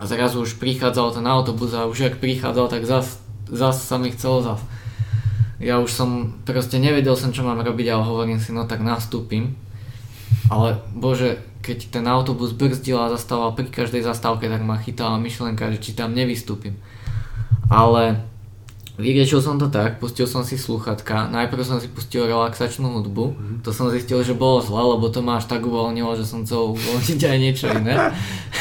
A zrazu už prichádzal ten autobus a už ak prichádzal, tak zas, zas sa mi chcelo zas. Ja už som, proste nevedel som, čo mám robiť, ale hovorím si, no tak nastúpim. Ale bože, keď ten autobus brzdil a zastával pri každej zastávke, tak ma chytala myšlenka, že či tam nevystúpim. Ale Vyriešil som to tak, pustil som si sluchatka, najprv som si pustil relaxačnú hudbu, to som zistil, že bolo zle, lebo to ma až tak uvoľnilo, že som chcel uvoľniť <laughs> aj niečo iné.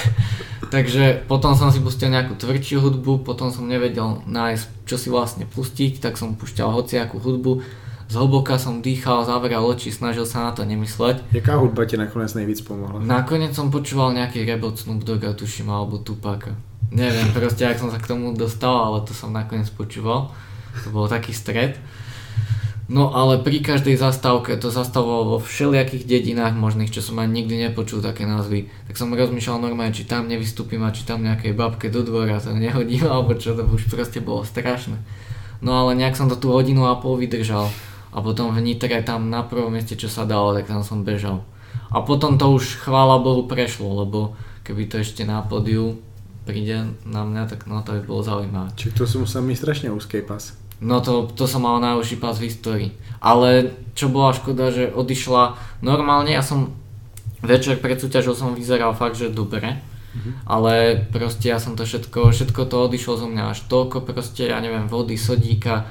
<laughs> Takže potom som si pustil nejakú tvrdšiu hudbu, potom som nevedel nájsť, čo si vlastne pustiť, tak som pušťal hociakú hudbu, zhlboka som dýchal, zavral oči, snažil sa na to nemysleť. Jaká hudba ti nakonec nejvíc pomohla? Nakoniec som počúval nejaký rebel Snoop Dogga, tuším, alebo Tupaka. Neviem proste, jak som sa k tomu dostal, ale to som nakoniec počúval. To bol taký stred. No ale pri každej zastávke to zastavovalo vo všelijakých dedinách možných, čo som ani nikdy nepočul také názvy. Tak som rozmýšľal normálne, či tam nevystúpim a či tam nejakej babke do dvora to nehodím, <laughs> alebo čo to už proste bolo strašné. No ale nejak som to tú hodinu a pol vydržal. A potom v Nitre tam na prvom mieste, čo sa dalo, tak tam som bežal. A potom to už chvála Bohu prešlo, lebo keby to ešte na podiu príde na mňa, tak no to by bolo zaujímavé. Čiže to si musel mít strašně úzký pas. No to, to som mal najúžší pás v histórii. Ale čo bola škoda, že odišla normálne, ja som večer pred súťažou som vyzeral fakt, že dobre. Mm-hmm. Ale proste ja som to všetko, všetko to odišlo zo mňa až toľko proste, ja neviem, vody, sodíka,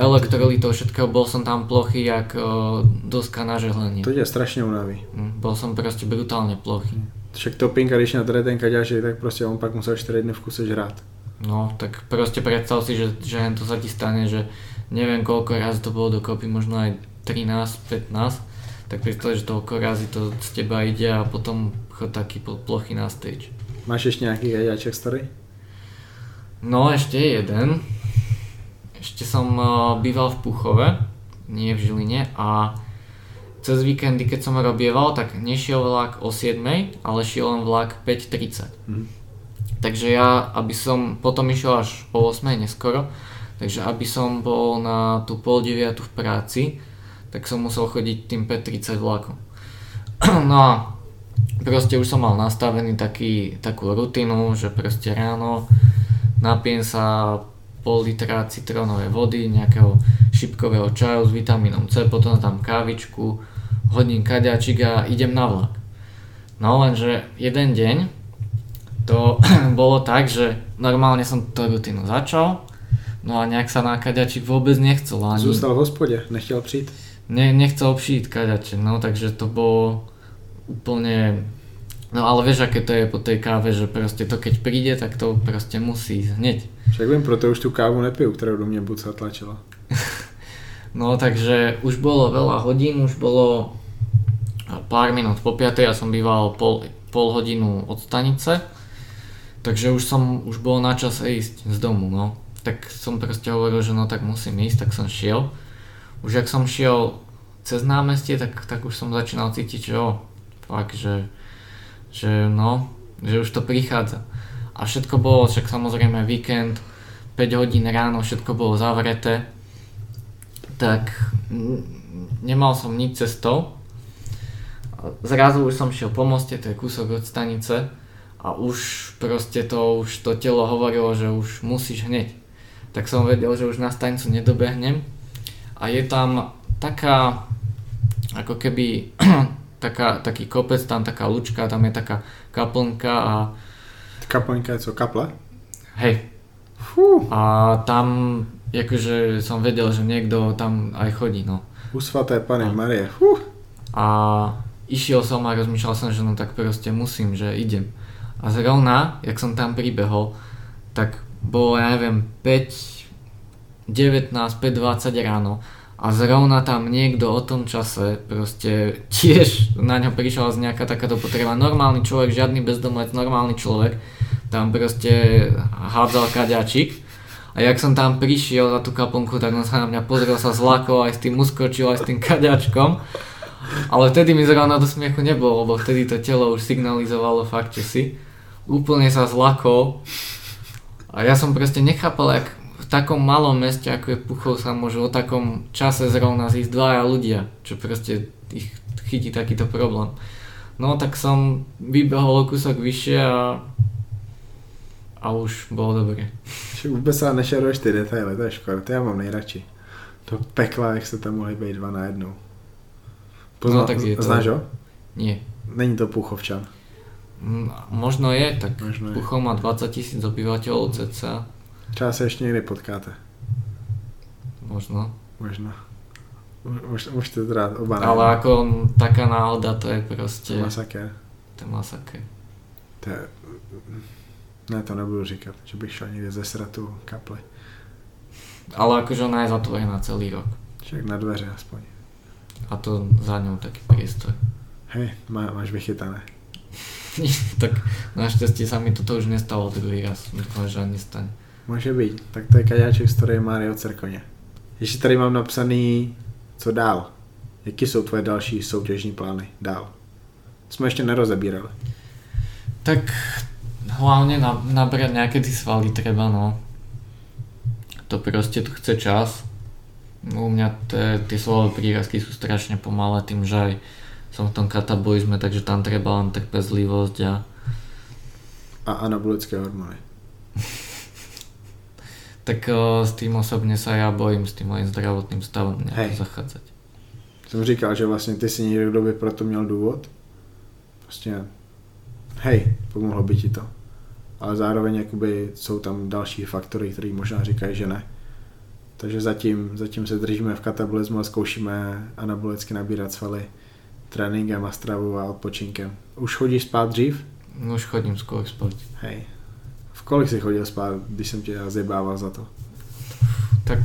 elektrolitov, všetkého, bol som tam plochý jak o, doska na žehlení. To ťa strašne unaví. Mm, Bol som proste brutálne plochý. Však to Pinka, když na tady ten kaďaček, tak prostě on pak musel 4 dny v kuse žrát. No, tak proste predstav si, že, že to sa ti stane, že neviem koľko razy to bolo dokopy, možno aj 13, 15, tak predstav, že toľko razy to z teba ide a potom chod taký pl- plochy na stage. Máš ještě nějaký kaďaček starý? No, ešte jeden. Ešte som uh, býval v Puchove, nie v Žiline a cez víkendy, keď som robieval, tak nešiel vlak o 7, ale šiel len vlak 5.30. Mhm. Takže ja, aby som potom išiel až po 8 neskoro, takže aby som bol na tú pol 9 v práci, tak som musel chodiť tým 5.30 vlakom. <clears throat> No a proste už som mal nastavený taký, takú rutinu, že proste ráno napijem sa pol litra citrónovej vody, nejakého šipkového čaju s vitamínom C, potom tam kávičku, hodím kaďačik a idem na vlak. No lenže jeden deň to <clears throat> bolo tak, že normálne som tú rutinu začal, no a nejak sa na kaďačik vôbec nechcel. Ani, Zůstal v hospodě, nechtěl přijít. ne, nechcel přijít kaďačik, no takže to bolo úplne... No ale vieš, aké to je po tej káve, že proste to keď príde, tak to proste musí ísť hneď. Však vím, proto už tu kávu nepiju, kterou do mě Buca tlačila. <laughs> No takže už bolo veľa hodín, už bolo pár minút po 5, ja som býval pol, pol hodinu od stanice, takže už som, už bolo na čase ísť z domu, no. Tak som proste hovoril, že no tak musím ísť, tak som šiel. Už ak som šiel cez námestie, tak, tak už som začínal cítiť, že o, fakt, že, že no, že už to prichádza. A všetko bolo, však samozrejme víkend, 5 hodín ráno, všetko bolo zavreté, tak nemal som nič cestou. Zrazu už som šiel po moste, to je kúsok od stanice a už proste to, už to telo hovorilo, že už musíš hneď. Tak som vedel, že už na stanicu nedobehnem a je tam taká, ako keby <clears throat> taká, taký kopec, tam taká lučka, tam je taká kaplnka a Kaplňka je co, kaple? hej, Fú, a tam akože som vedel, že niekto tam aj chodí, no. u svaté Pany A- Marie. Fú. A išiel som a rozmýšľal som, že no tak proste musím, že idem. A zrovna, jak som tam pribehol, tak bolo, ja neviem, 5, 19, 5, 20 ráno a zrovna tam niekto o tom čase proste tiež na ňo prišla z nejaká takáto potreba. Normálny človek, žiadny bezdomovec, normálny človek tam proste hádzal kaďačik a jak som tam prišiel za tú kaplnku, tak on sa na mňa pozrel sa zlakol, aj s tým uskočil, aj s tým kaďačkom. Ale vtedy mi zrovna do smiechu nebolo, lebo vtedy to telo už signalizovalo fakt, že si. Úplne sa zlakol. A ja som proste nechápal, jak v takom malom meste, ako je Puchov, sa môžu o takom čase zrovna zísť dvaja ľudia, čo proste ich chytí takýto problém. No tak som vybehol o kúsok vyššie a a už bolo dobre. Však vůbec se nešeruješ ty detaily, to je škoda, to já mám nejradši. To pekla, jak se tam mohli být dva na jednou. No, tak je to- Znáš ho? Nie. Není to Puchovčan. Mm, Možno je, tak Možno je. Puchov má 20 tisíc obyvateľov cca. Třeba se ještě někdy potkáte. Možno. Možná. Už, už to teda oba Ale ako taká náhoda, to je. Masaker. To je masaker. To je... Ne, to nebudu říkat, že bych šel někde ze sratu kapli. Ale akože ona je zatvorená celý rok. Však na dveře aspoň. A to za ňou taký priestor. Hej, má, máš vychytané. <laughs> tak našťastie sa mi toto už nestalo druhý raz. Dúfam, že ani nestane. Může být. Tak to je kaďáček z Mario Cerkoně. Ještě tady mám napsaný, co dál. Jaký jsou tvoje další soutěžní plány dál? Jsme ještě nerozebírali. Tak hlavne na, nabrať nejaké ty svaly treba, no. To proste tu chce čas. U mňa tie svalové prírazky sú strašne pomalé tým, že aj som v tom katabolizme, takže tam treba len trpezlivosť a A anabolické hormony. <laughs> tak o, s tým osobne sa ja bojím s tým mojím zdravotným stavom Hej. nejak zachádzať. Jsem říkal, že vlastně ty si někdo, kdo by proto měl důvod. Prostě, hej, pomohlo by ti to. Ale zároveň jakoby jsou tam další faktory, které možná říkají, že ne. Takže zatím, zatím se držíme v katabolismu a zkoušíme anabolicky nabírat svaly tréninkem a stravou a odpočinkem. Už chodíš spát dřív? No už chodím skôr spať. Hej. V kolik jsi chodil spát, když jsem tě zjebával za to? Tak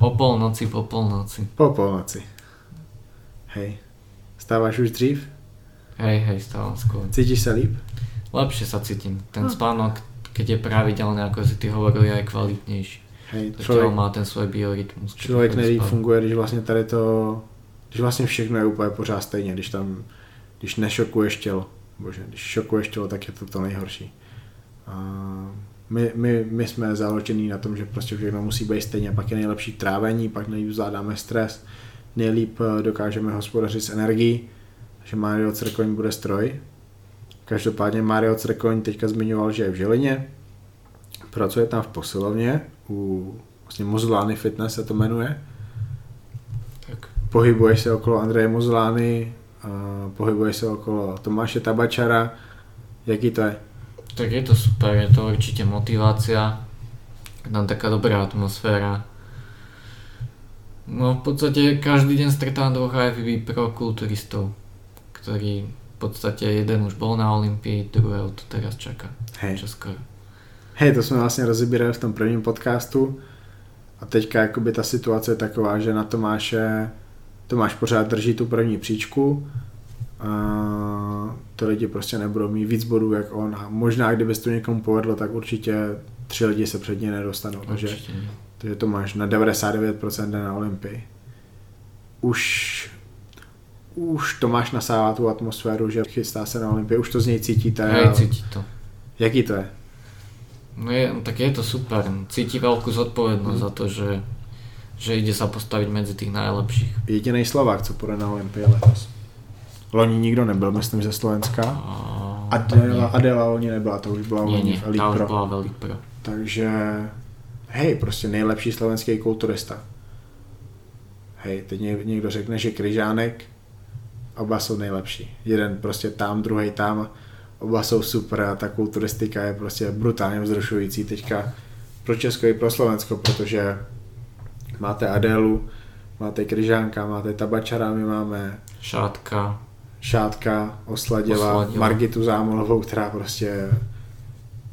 o polnoci, po polnoci. Po polnoci. Hej. Stáváš už dřív? Hej, hej, stávam skôr. Cítíš se líp? Lepšie sa cítim. Ten No. spánok, keď je pravidelný, ako si ty hovoril, je aj kvalitnejší. Hej, To člověk, tělo má ten svůj biorytmus. člověk nejlíp spát. funguje, když vlastně tady to, když vlastně všechno je úplně pořád stejně, když tam, když nešokuješ tělo, bože, když šokuješ tělo, tak je to to nejhorší. A my, my, my jsme založení na tom, že prostě všechno musí být stejně, pak je nejlepší trávení, pak nejlíp zvládáme stres, nejlíp eh, dokážeme hospodařit s energií, že Mario Crkoň bude stroj. Každopádně Mario Crkoň teďka zmiňoval, že je v Žilině, pracuje tam v posilovně, u vlastně Mozulány Fitness se to jmenuje. Tak. Pohybuješ se okolo Andreje Mozulány, a pohybuješ se okolo Tomáše Tabačara. Jaký to je? tak je to super, je to určite motivácia. Je tam taká dobrá atmosféra. No v podstate každý deň stretávam dvoch IFBB pro kulturistov, ktorí v podstate jeden už bol na Olympii, druhého to teraz čaká. Hej. Čo skoro. Hej, to jsme vlastně rozebírali v tom prvním podcastu a teďka jakoby ta situace je taková, že na Tomáše Tomáš pořád drží tu první příčku a ty lidi prostě nebudou mít víc bodů jak on a možná kdyby se to někomu povedlo, tak určitě tři lidi se před ně nedostanou, takže, takže Tomáš na 99% jde na Olympii. Už už Tomáš nasává tu atmosféru, že chystá se na Olympii, už to z něj cítíte. Hej, cíti to. Jaký to je? No je, no tak je to super. Cíti veľkú zodpovednosť Mm. za to, že, že ide sa postaviť medzi tých najlepších. Jediný Slovák, co půjde na Olympii letos. Loni nikdo nebyl, myslím, ze Slovenska. A... Adela, Adela loni nebyla, to už byla nie, loni v Elite už Pro. bola veľký pro. Takže, hej, prostě nejlepší slovenský kulturista. Hej, teď ně- někdo řekne, že Kryžánek, oba jsou nejlepší. Jeden prostě tam, druhý tam, oba jsou super a ta kulturistika je prostě brutálně vzrušující teďka pro Česko i pro Slovensko, protože máte Adélu, máte Kryžánka, máte Tabačara, my máme Šátka, Šátka, Osladila, Osladila. Margitu Zámolovou, která prostě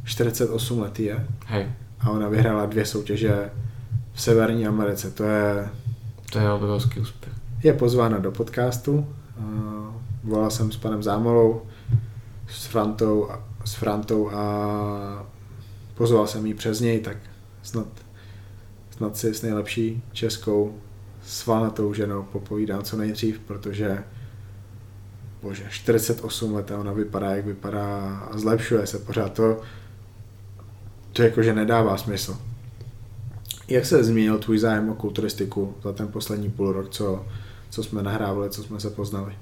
48 let je hej, a ona vyhrála dvě soutěže v Severní Americe. To je, to je obrovský úspěch. je pozvána do podcastu. Uh, volal jsem s panem Zámolou, s Frantou, s Frantou a pozval jsem ji přes něj, tak snad, snad si s nejlepší českou svalnatou ženou popovídám co nejdřív, protože bože, 48 let a ona vypadá, jak vypadá a zlepšuje se pořád. To, to jakože nedává smysl. Jak se změnil tvůj zájem o kulturistiku za ten poslední půl rok, co, co jsme nahrávali, co jsme se poznali?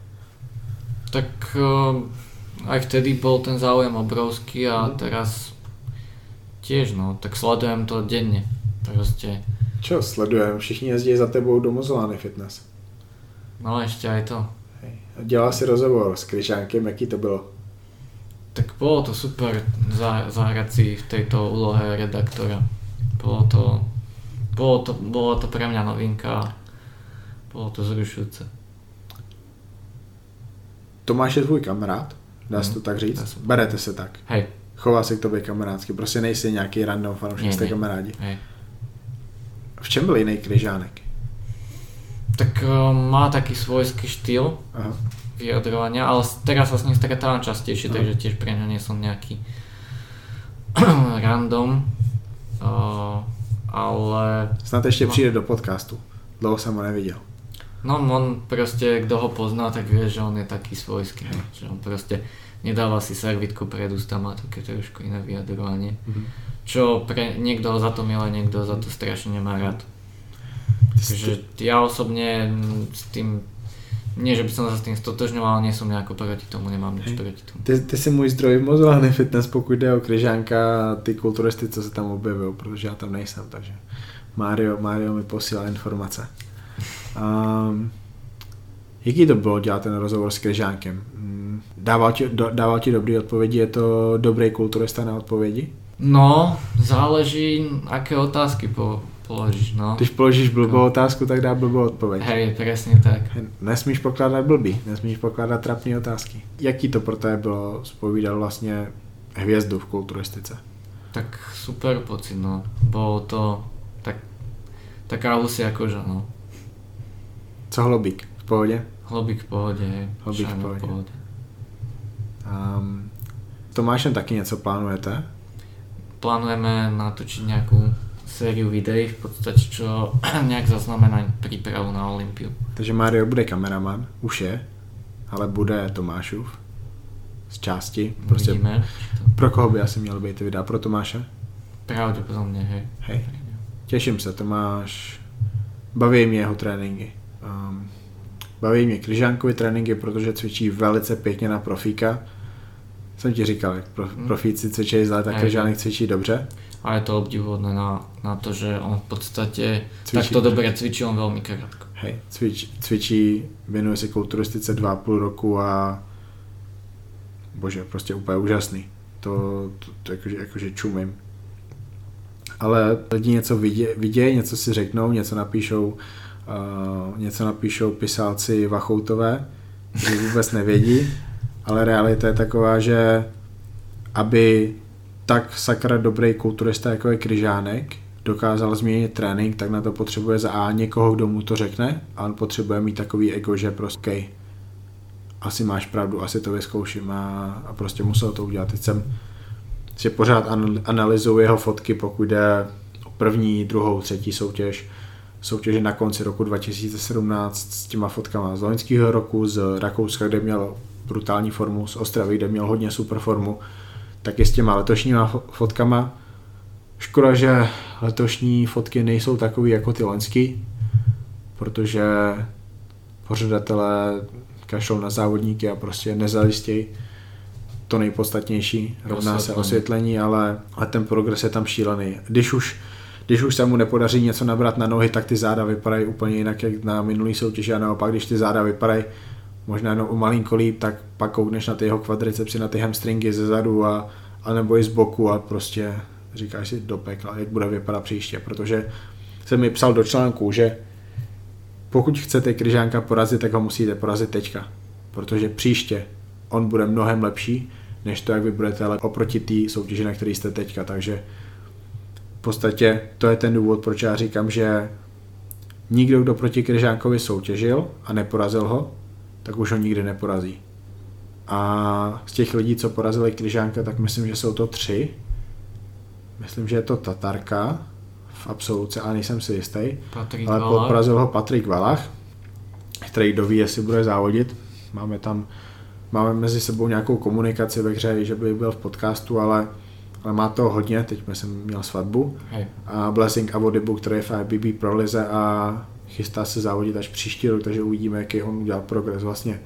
Tak uh, aj vtedy bol ten záujem obrovský a Mhm. teraz tiež no, tak sledujem to denne. Proste, Čo sledujeme? Všichni jezdí za tebou do Mozolány Fitness. no ešte aj to. Hej. Dělal si rozhovor s Kryžánkem, jaký to bylo? Tak bolo to super za, zahrať si v tejto úlohe redaktora. Bolo to, bolo to, bolo to pre mňa novinka a bolo to zrušujúce. Tomáš je tvůj kamarád, dá se Mhm, to tak dá říct? se. Berete se tak. Hej, Chová se k tobě kamarádsky, prostě nejsi nějaký random fanoušek, jste kamarádi. hej. V čem byl jiný Kryžánek? Tak uh, má taký svojský štýl Aha. vyjadrovania, ale teraz sa s ním stretávam častejšie, Aha. takže tiež pre ňa nie som nejaký random. Uh, ale... Snad ještě no. přijde do podcastu. Dlouho jsem ho neviděl. No on proste, kto ho pozná, tak vie, že on je taký svojský. No. Že on proste nedáva si servitku pred ústa, má také trošku iné vyjadrovanie. Mhm. Čo pre niekto ho za to milé, niekto za to strašne nemá rád. Takže ja osobne s tým, nie že by som sa s tým stotožňoval, nie som nejako proti tomu, nemám nič proti tomu. Ty, ty jsi můj zdroj mozolárny fitness, pokud jde o kryžánka a ty kulturisty, co se tam objevují, protože já tam nejsem, takže Mario, Mario mi posílá informace. Um, jaký to bylo dělat ten rozhovor s kryžánkem? Mm, Dával ti, do, dával ti dobrý odpovědi? Je to dobrý kulturista na odpovědi? No, záleží, aké otázky po, položíš, no. Když položíš blbou otázku, tak dá blbou odpověď. Hej, presne tak. Nesmíš pokládat blbý, nesmíš pokládat trapné otázky. Jaký to pro tebe bylo spovídat vlastně hvězdu v kulturistice? Tak super pocit, no. Bolo to tak, taká husia koža, no. Co hlobík? V pohodě? Hlobík v pohode, hej. Hlobík v Šajno pohode. Um, Tomášem taky něco plánujete? Plánujeme natočiť nejakú sériu videí, v podstate čo <clears throat> nejak zaznamená prípravu na Olympiu. Takže Mario bude kameraman, už je, ale bude Tomášův z části. Prostě Uvidíme. pro koho by asi měl být ty videa? Pro Tomáše? Pravdepodobne, hej. Hej. Těším se, Tomáš. Baví mě jeho tréninky. Um, baví mě kryžánkovy tréninky, protože cvičí velice pěkně na profíka. Jsem ti říkal, jak pro, Hmm. profíci cvičí zle, tak kryžánek cvičí dobře. A je to obdivuhodné na, na to, že on v podstate Cvičí. takto dobre cvičí on veľmi krátko. Hej, cvič, cvičí, věnuje se kulturistice dva a půl roku a bože, prostě úplně úžasný. To, to, to jakože, jakože čumím. Ale lidi něco vidě, vidějí, něco si řeknou, něco napíšou, uh, něco napíšou pisálci Vachoutové, kteří vůbec nevědí, ale realita je taková, že aby tak sakra dobrý kulturista jako je Kryžánek dokázal změnit trénink, tak na to potřebuje za A někoho, kdo mu to řekne a on potřebuje mít takový ego, že prostě okay, asi máš pravdu, asi to vyzkouším a, a prostě musel to udělat. Teď jsem si pořád anal- analyzuju jeho fotky, pokud jde o první, druhou, třetí soutěž, soutěže na konci roku 2017 s těma fotkama z loňského roku, z Rakouska, kde měl brutální formu, z Ostravy, kde měl hodně super formu, tak i s těma letošníma fo- fotkama. Škoda, že letošní fotky nejsou takový jako ty loňský, protože pořadatelé kašlou na závodníky a prostě nezajistějí to nejpodstatnější, rovná se Osvětlení. osvětlení, ale, ale ten progres je tam šílený. Když už, když už se mu nepodaří něco nabrat na nohy, tak ty záda vypadají úplně jinak, jak na minulý soutěži. A naopak, když ty záda vypadají možná jenom o malinko líp, tak pak koukneš na ty jeho kvadricepsy, na ty hamstringy ze zadu a, a nebo i z boku a prostě říkáš si do pekla, jak bude vypadat příště, protože jsem mi psal do článku, že pokud chcete Kryžánka porazit, tak ho musíte porazit teďka, protože příště on bude mnohem lepší, než to, jak vy budete ale oproti té soutěži, na který jste teďka, takže podstatě to je ten důvod, proč já říkám, že nikdo, kdo proti Kryžánkovi soutěžil a neporazil ho, tak už ho nikdy neporazí. A z těch lidí, co porazili Kryžánka, tak myslím, že jsou to tři. Myslím, že je to Tatarka v absoluce, ale nejsem si jistý. Patrik Ale Valach. porazil ho Patrik Valach, který kdo ví, jestli bude závodit. Máme tam, máme mezi sebou nějakou komunikaci ve hře, že by byl v podcastu, ale, ale má toho hodně, teď jsem měl svatbu. Hej. A Blessing Avodibu, který je v IBB Pro lize a chystá se závodit až příští rok, takže uvidíme, jaký on udělal progres vlastně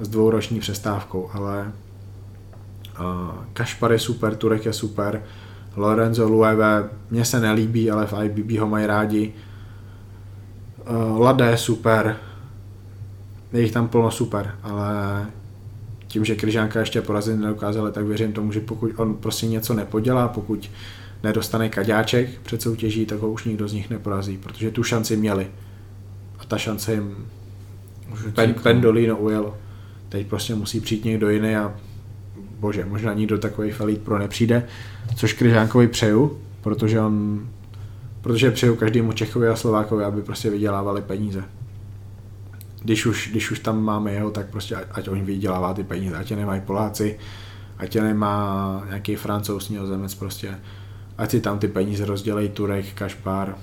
s dvouroční přestávkou, ale uh, Kašpar je super, Turek je super, Lorenzo Lueve, mně se nelíbí, ale v IBB ho mají rádi. Uh, Lada je super, je jich tam plno super, ale tím, že Kryžánka ještě porazit nedokázali, tak věřím tomu, že pokud on prostě něco nepodělá, pokud nedostane kaďáček před soutěží, tak ho už nikdo z nich neporazí, protože tu šanci měli. A ta šance jim Už Pen, utíklo. Pendolino ujel. Teď prostě musí přijít někdo jiný a bože, možná nikdo takový felít pro nepřijde, což Kryžánkovi přeju, protože on protože přeju každému Čechovi a Slovákovi, aby prostě vydělávali peníze. Když už, když už tam máme jeho, tak prostě ať, ať on vydělává ty peníze, ať je nemají Poláci, ať je nemá nějaký francouz, nizozemec, prostě ať si tam ty peníze rozdělej Turek, Kašpár,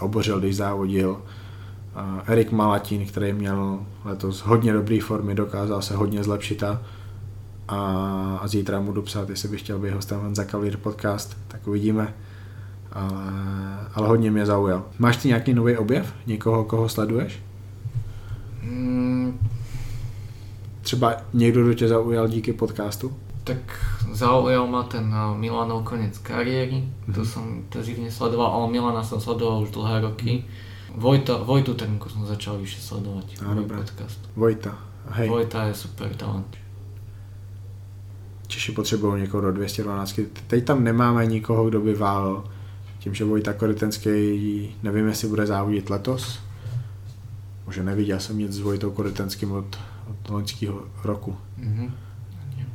obořil, když závodil. Erik Malatín, který měl letos hodně dobrý formy, dokázal se hodně zlepšit a, a zítra mu jdu psát, jestli bych chtěl být hostem za Cavalier podcast, tak uvidíme. Ale, ale hodně mě zaujal. Máš ty nějaký nový objev? Někoho, koho sleduješ? Mm, Třeba někdo, kdo tě zaujal díky podcastu? tak zaujal ma ten eh, Milanov koniec kariéry, to som intenzívne sledoval, ale Milana som sledoval už dlhé roky. Vojta, Vojtu Trnku som začal vyššie sledovať, Á, môj dobré. podcast. Vojta. Hej, Vojta je super talent. Češi potřebují někoho do 212. Teď tam nemáme nikoho, kdo by válel. Tím, že Vojta Korytenský, nevím, jestli bude závodit letos. Možná neviděl jsem nic s Vojtou Korytenským od, od loňského roku. Mhm.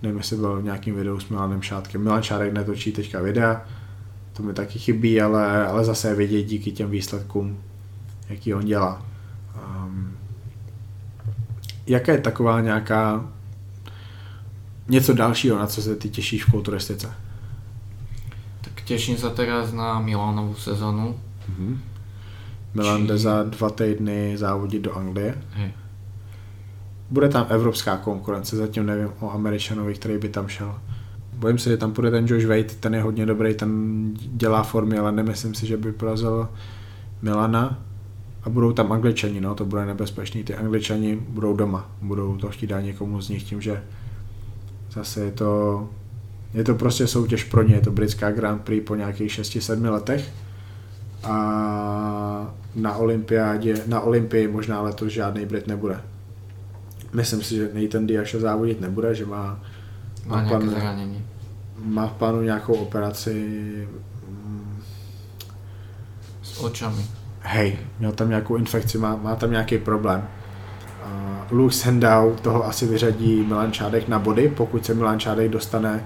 Nevím, jestli byl v nějakým videu s Milanem Šátkem. Milan Šárek netočí teďka videa, to mi taky chybí, ale, ale zase je vidět díky těm výsledkům, jaký on dělá. Um, jaká je taková nějaká něco dalšího, na co se ty těšíš v kulturistice? Tak teším sa teraz na Milanovú sezónu. Mhm. Milan jde za dva týdny závodit do Anglie. Hej. Bude tam evropská konkurence, zatím nevím o Američanovi, který by tam šel. Bojím se, že tam půjde ten Josh Wade, ten je hodně dobrý, ten dělá formy, ale nemyslím si, že by porazil Milana. A budou tam angličani, no, to bude nebezpečný. Ty angličani budou doma, budou to chtít dát někomu z nich tím, že zase je to, je to prostě soutěž pro ně, je to britská Grand Prix po nějakých 6-7 letech. A na olympiádě, na olympii možná letos žádný Brit nebude. Myslím si, že Nathan Diasha závodit nebude, že má, Má má, nejaké plán, zranenie. má v plánu nějakou operaci. S očami. Hej, měl tam nějakou infekci, má, má tam nějaký problém. Uh, Luke Sendau toho asi vyřadí Milan Čádek na body, pokud se Milan Čádek dostane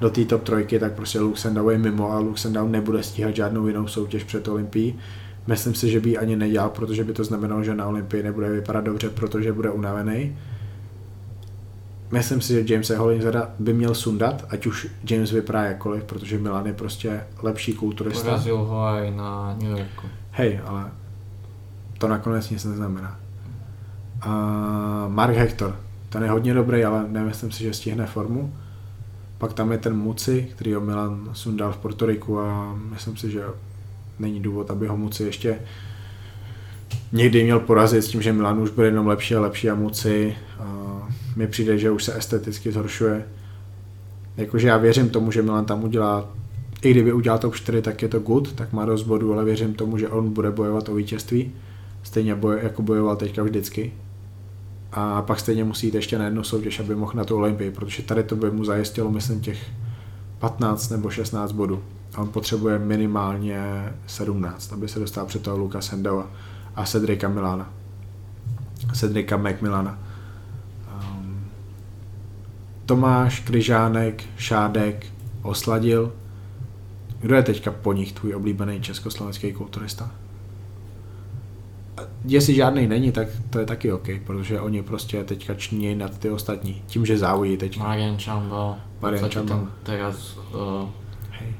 do té top trojky, tak prostě Luke Sendau je mimo a Luke Sendau nebude stíhat žádnou jinou soutěž před Olympií. Myslím si, že by ji ani nedělal, protože by to znamenalo, že na Olympii nebude vypadat dobře, protože bude unavený. Myslím si, že Jamesa Hollingsera by měl sundat, ať už James vypadá jakkoliv, protože Milan je prostě lepší kulturista. Porazil ho aj na New Yorku. Hej, ale to nakonec nic neznamená. A Mark Hector, ten je hodně dobrý, ale nemyslím si, že stihne formu. Pak tam je ten Muci, který ho Milan sundal v Portoriku a myslím si, že není důvod, aby ho Muci ještě někdy měl porazit s tím, že Milan už bude jenom lepší a lepší a Muci a mi přijde, že už se esteticky zhoršuje. Jakože já věřím tomu, že Milan tam udělá i kdyby udělal top 4, tak je to good, tak má dost bodů, ale věřím tomu, že on bude bojovat o vítězství, stejně boj, jako bojoval teďka vždycky. A pak stejně musí jít ještě na jednu soutěž, aby mohl na tu Olympii, protože tady to by mu zajistilo, myslím, těch 15 nebo 16 bodů. A on potřebuje minimálně 17, aby se dostal před toho Luka Sendova a Cedrika Milana. Cedrika McMilana. Um, Tomáš, Kryžánek, Šádek, Osladil, kdo je teďka po nich tvůj oblíbený československý kulturista? Jestli žádný není, tak to je taky OK, protože oni prostě teďka čnějí nad ty ostatní. Tím, že závodí teďka. Marian Čambal. Marian ten Teraz uh, Hej.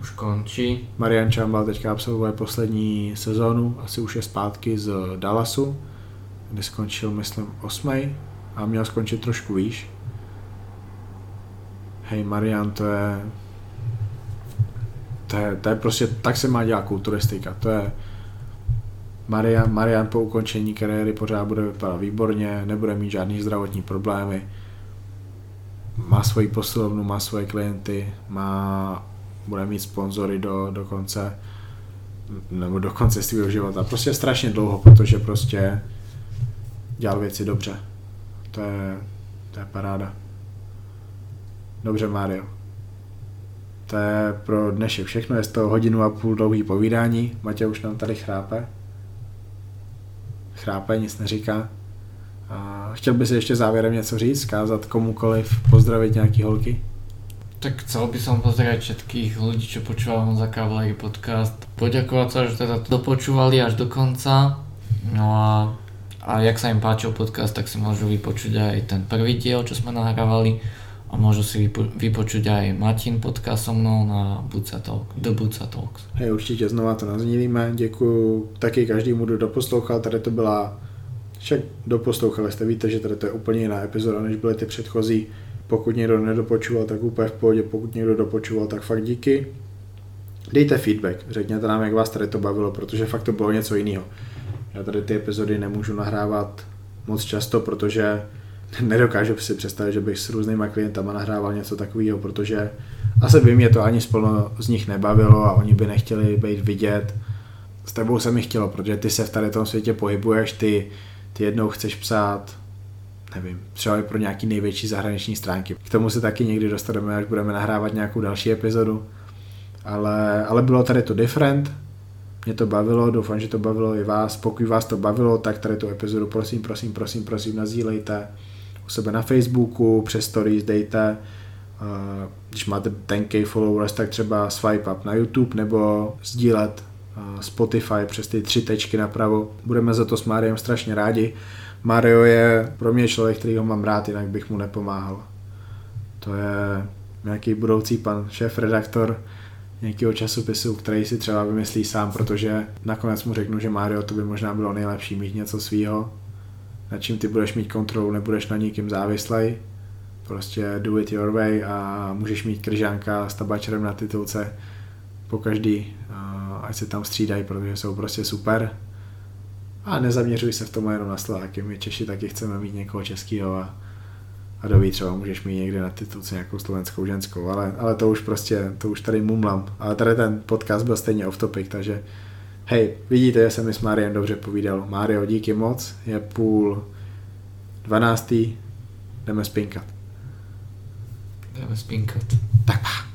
už končí. Marian Čambal teďka absolvuje poslední sezónu, asi už je zpátky z Dallasu, kde skončil, myslím, osmej a měl skončit trošku výš. Hej, Marian, to je, to je, to je prostě, tak se má dělat kulturistika, to je, Marian, Marian po ukončení kariéry pořád bude vypadat výborně, nebude mít žádný zdravotní problémy, má svoji posilovnu, má svoje klienty, má, bude mít sponzory do, do konce, nebo do konce svého života. Prostě strašně dlouho, protože prostě dělal věci dobře. To je, to je paráda. Dobře, Mario. To je pro dnešek všechno, je to hodinu a půl dlouhý povídání. Matěj už nám tady chrápe. Chrápe, nic neříká. A chtěl by si ještě závěrem něco říct, kázat komukoliv, pozdravit nějaký holky? Tak chcel by som pozerať všetkých ľudí, čo počúvajú Honza Cavalieri podcast. Poďakovať sa, že teda to dopočúvali až do konca. No a, a jak sa im páčil podcast, tak si môžu vypočuť aj ten prvý diel, čo sme nahrávali. A môžu si vypo, vypočuť aj Martin podcast so mnou na Buca Talk, The Buca Talks. Hej, určitě znova to nazdílíme. Děkuji taky každému, kdo doposlouchal. Tady to byla, však doposlouchali jste, víte, že tady to je úplně jiná epizoda, než byly ty předchozí. Pokud někdo nedopočuval, tak úplně v pohodě, pokud někdo dopočuval, tak fakt díky. Dejte feedback, řekněte nám, jak vás tady to bavilo, protože fakt to bylo něco jiného. Já tady ty epizody nemůžu nahrávat moc často, protože <laughs> nedokážu si představit, že bych s různýma klientama nahrával něco takového, protože asi by mě to ani spolu z nich nebavilo a oni by nechtěli být vidět. S tebou se mi chtělo, protože ty se v tady tom světě pohybuješ, ty, ty jednou chceš psát, nevím, třeba i pro nějaký největší zahraniční stránky. K tomu se taky někdy dostaneme, až budeme nahrávat nějakou další epizodu. Ale, ale bylo tady to different, mě to bavilo, doufám, že to bavilo i vás. Pokud vás to bavilo, tak tady tu epizodu prosím, prosím, prosím, prosím, nazdílejte u sebe na Facebooku, přes stories dejte. Když máte 10k followers, tak třeba swipe up na YouTube nebo sdílet Spotify přes ty tři tečky napravo. Budeme za to s Mariem strašně rádi. Mario je pro mě člověk, který ho mám rád, jinak bych mu nepomáhal. To je nějaký budoucí pan šéf-redaktor nějakého časopisu, který si třeba vymyslí sám, protože nakonec mu řeknu, že Mario, to by možná bylo nejlepší mít něco svýho, na čím ty budeš mít kontrolu, nebudeš na nikým závislej, prostě do it your way a můžeš mít kržánka s tabačerem na titulce po každý, ať se tam střídají, protože jsou prostě super. A nezaměřuj se v tom jenom na Slováky, my Češi taky chceme mít někoho českého a, a doví třeba můžeš mít někde na titulce nějakou slovenskou ženskou, ale, ale to už prostě, to už tady mumlám. Ale tady ten podcast byl stejně off topic, takže hej, vidíte, že se mi s Máriem dobře povídal. Mário, díky moc, je půl dvanáctý, jdeme spinkat. Jdeme spinkat. Tak pa.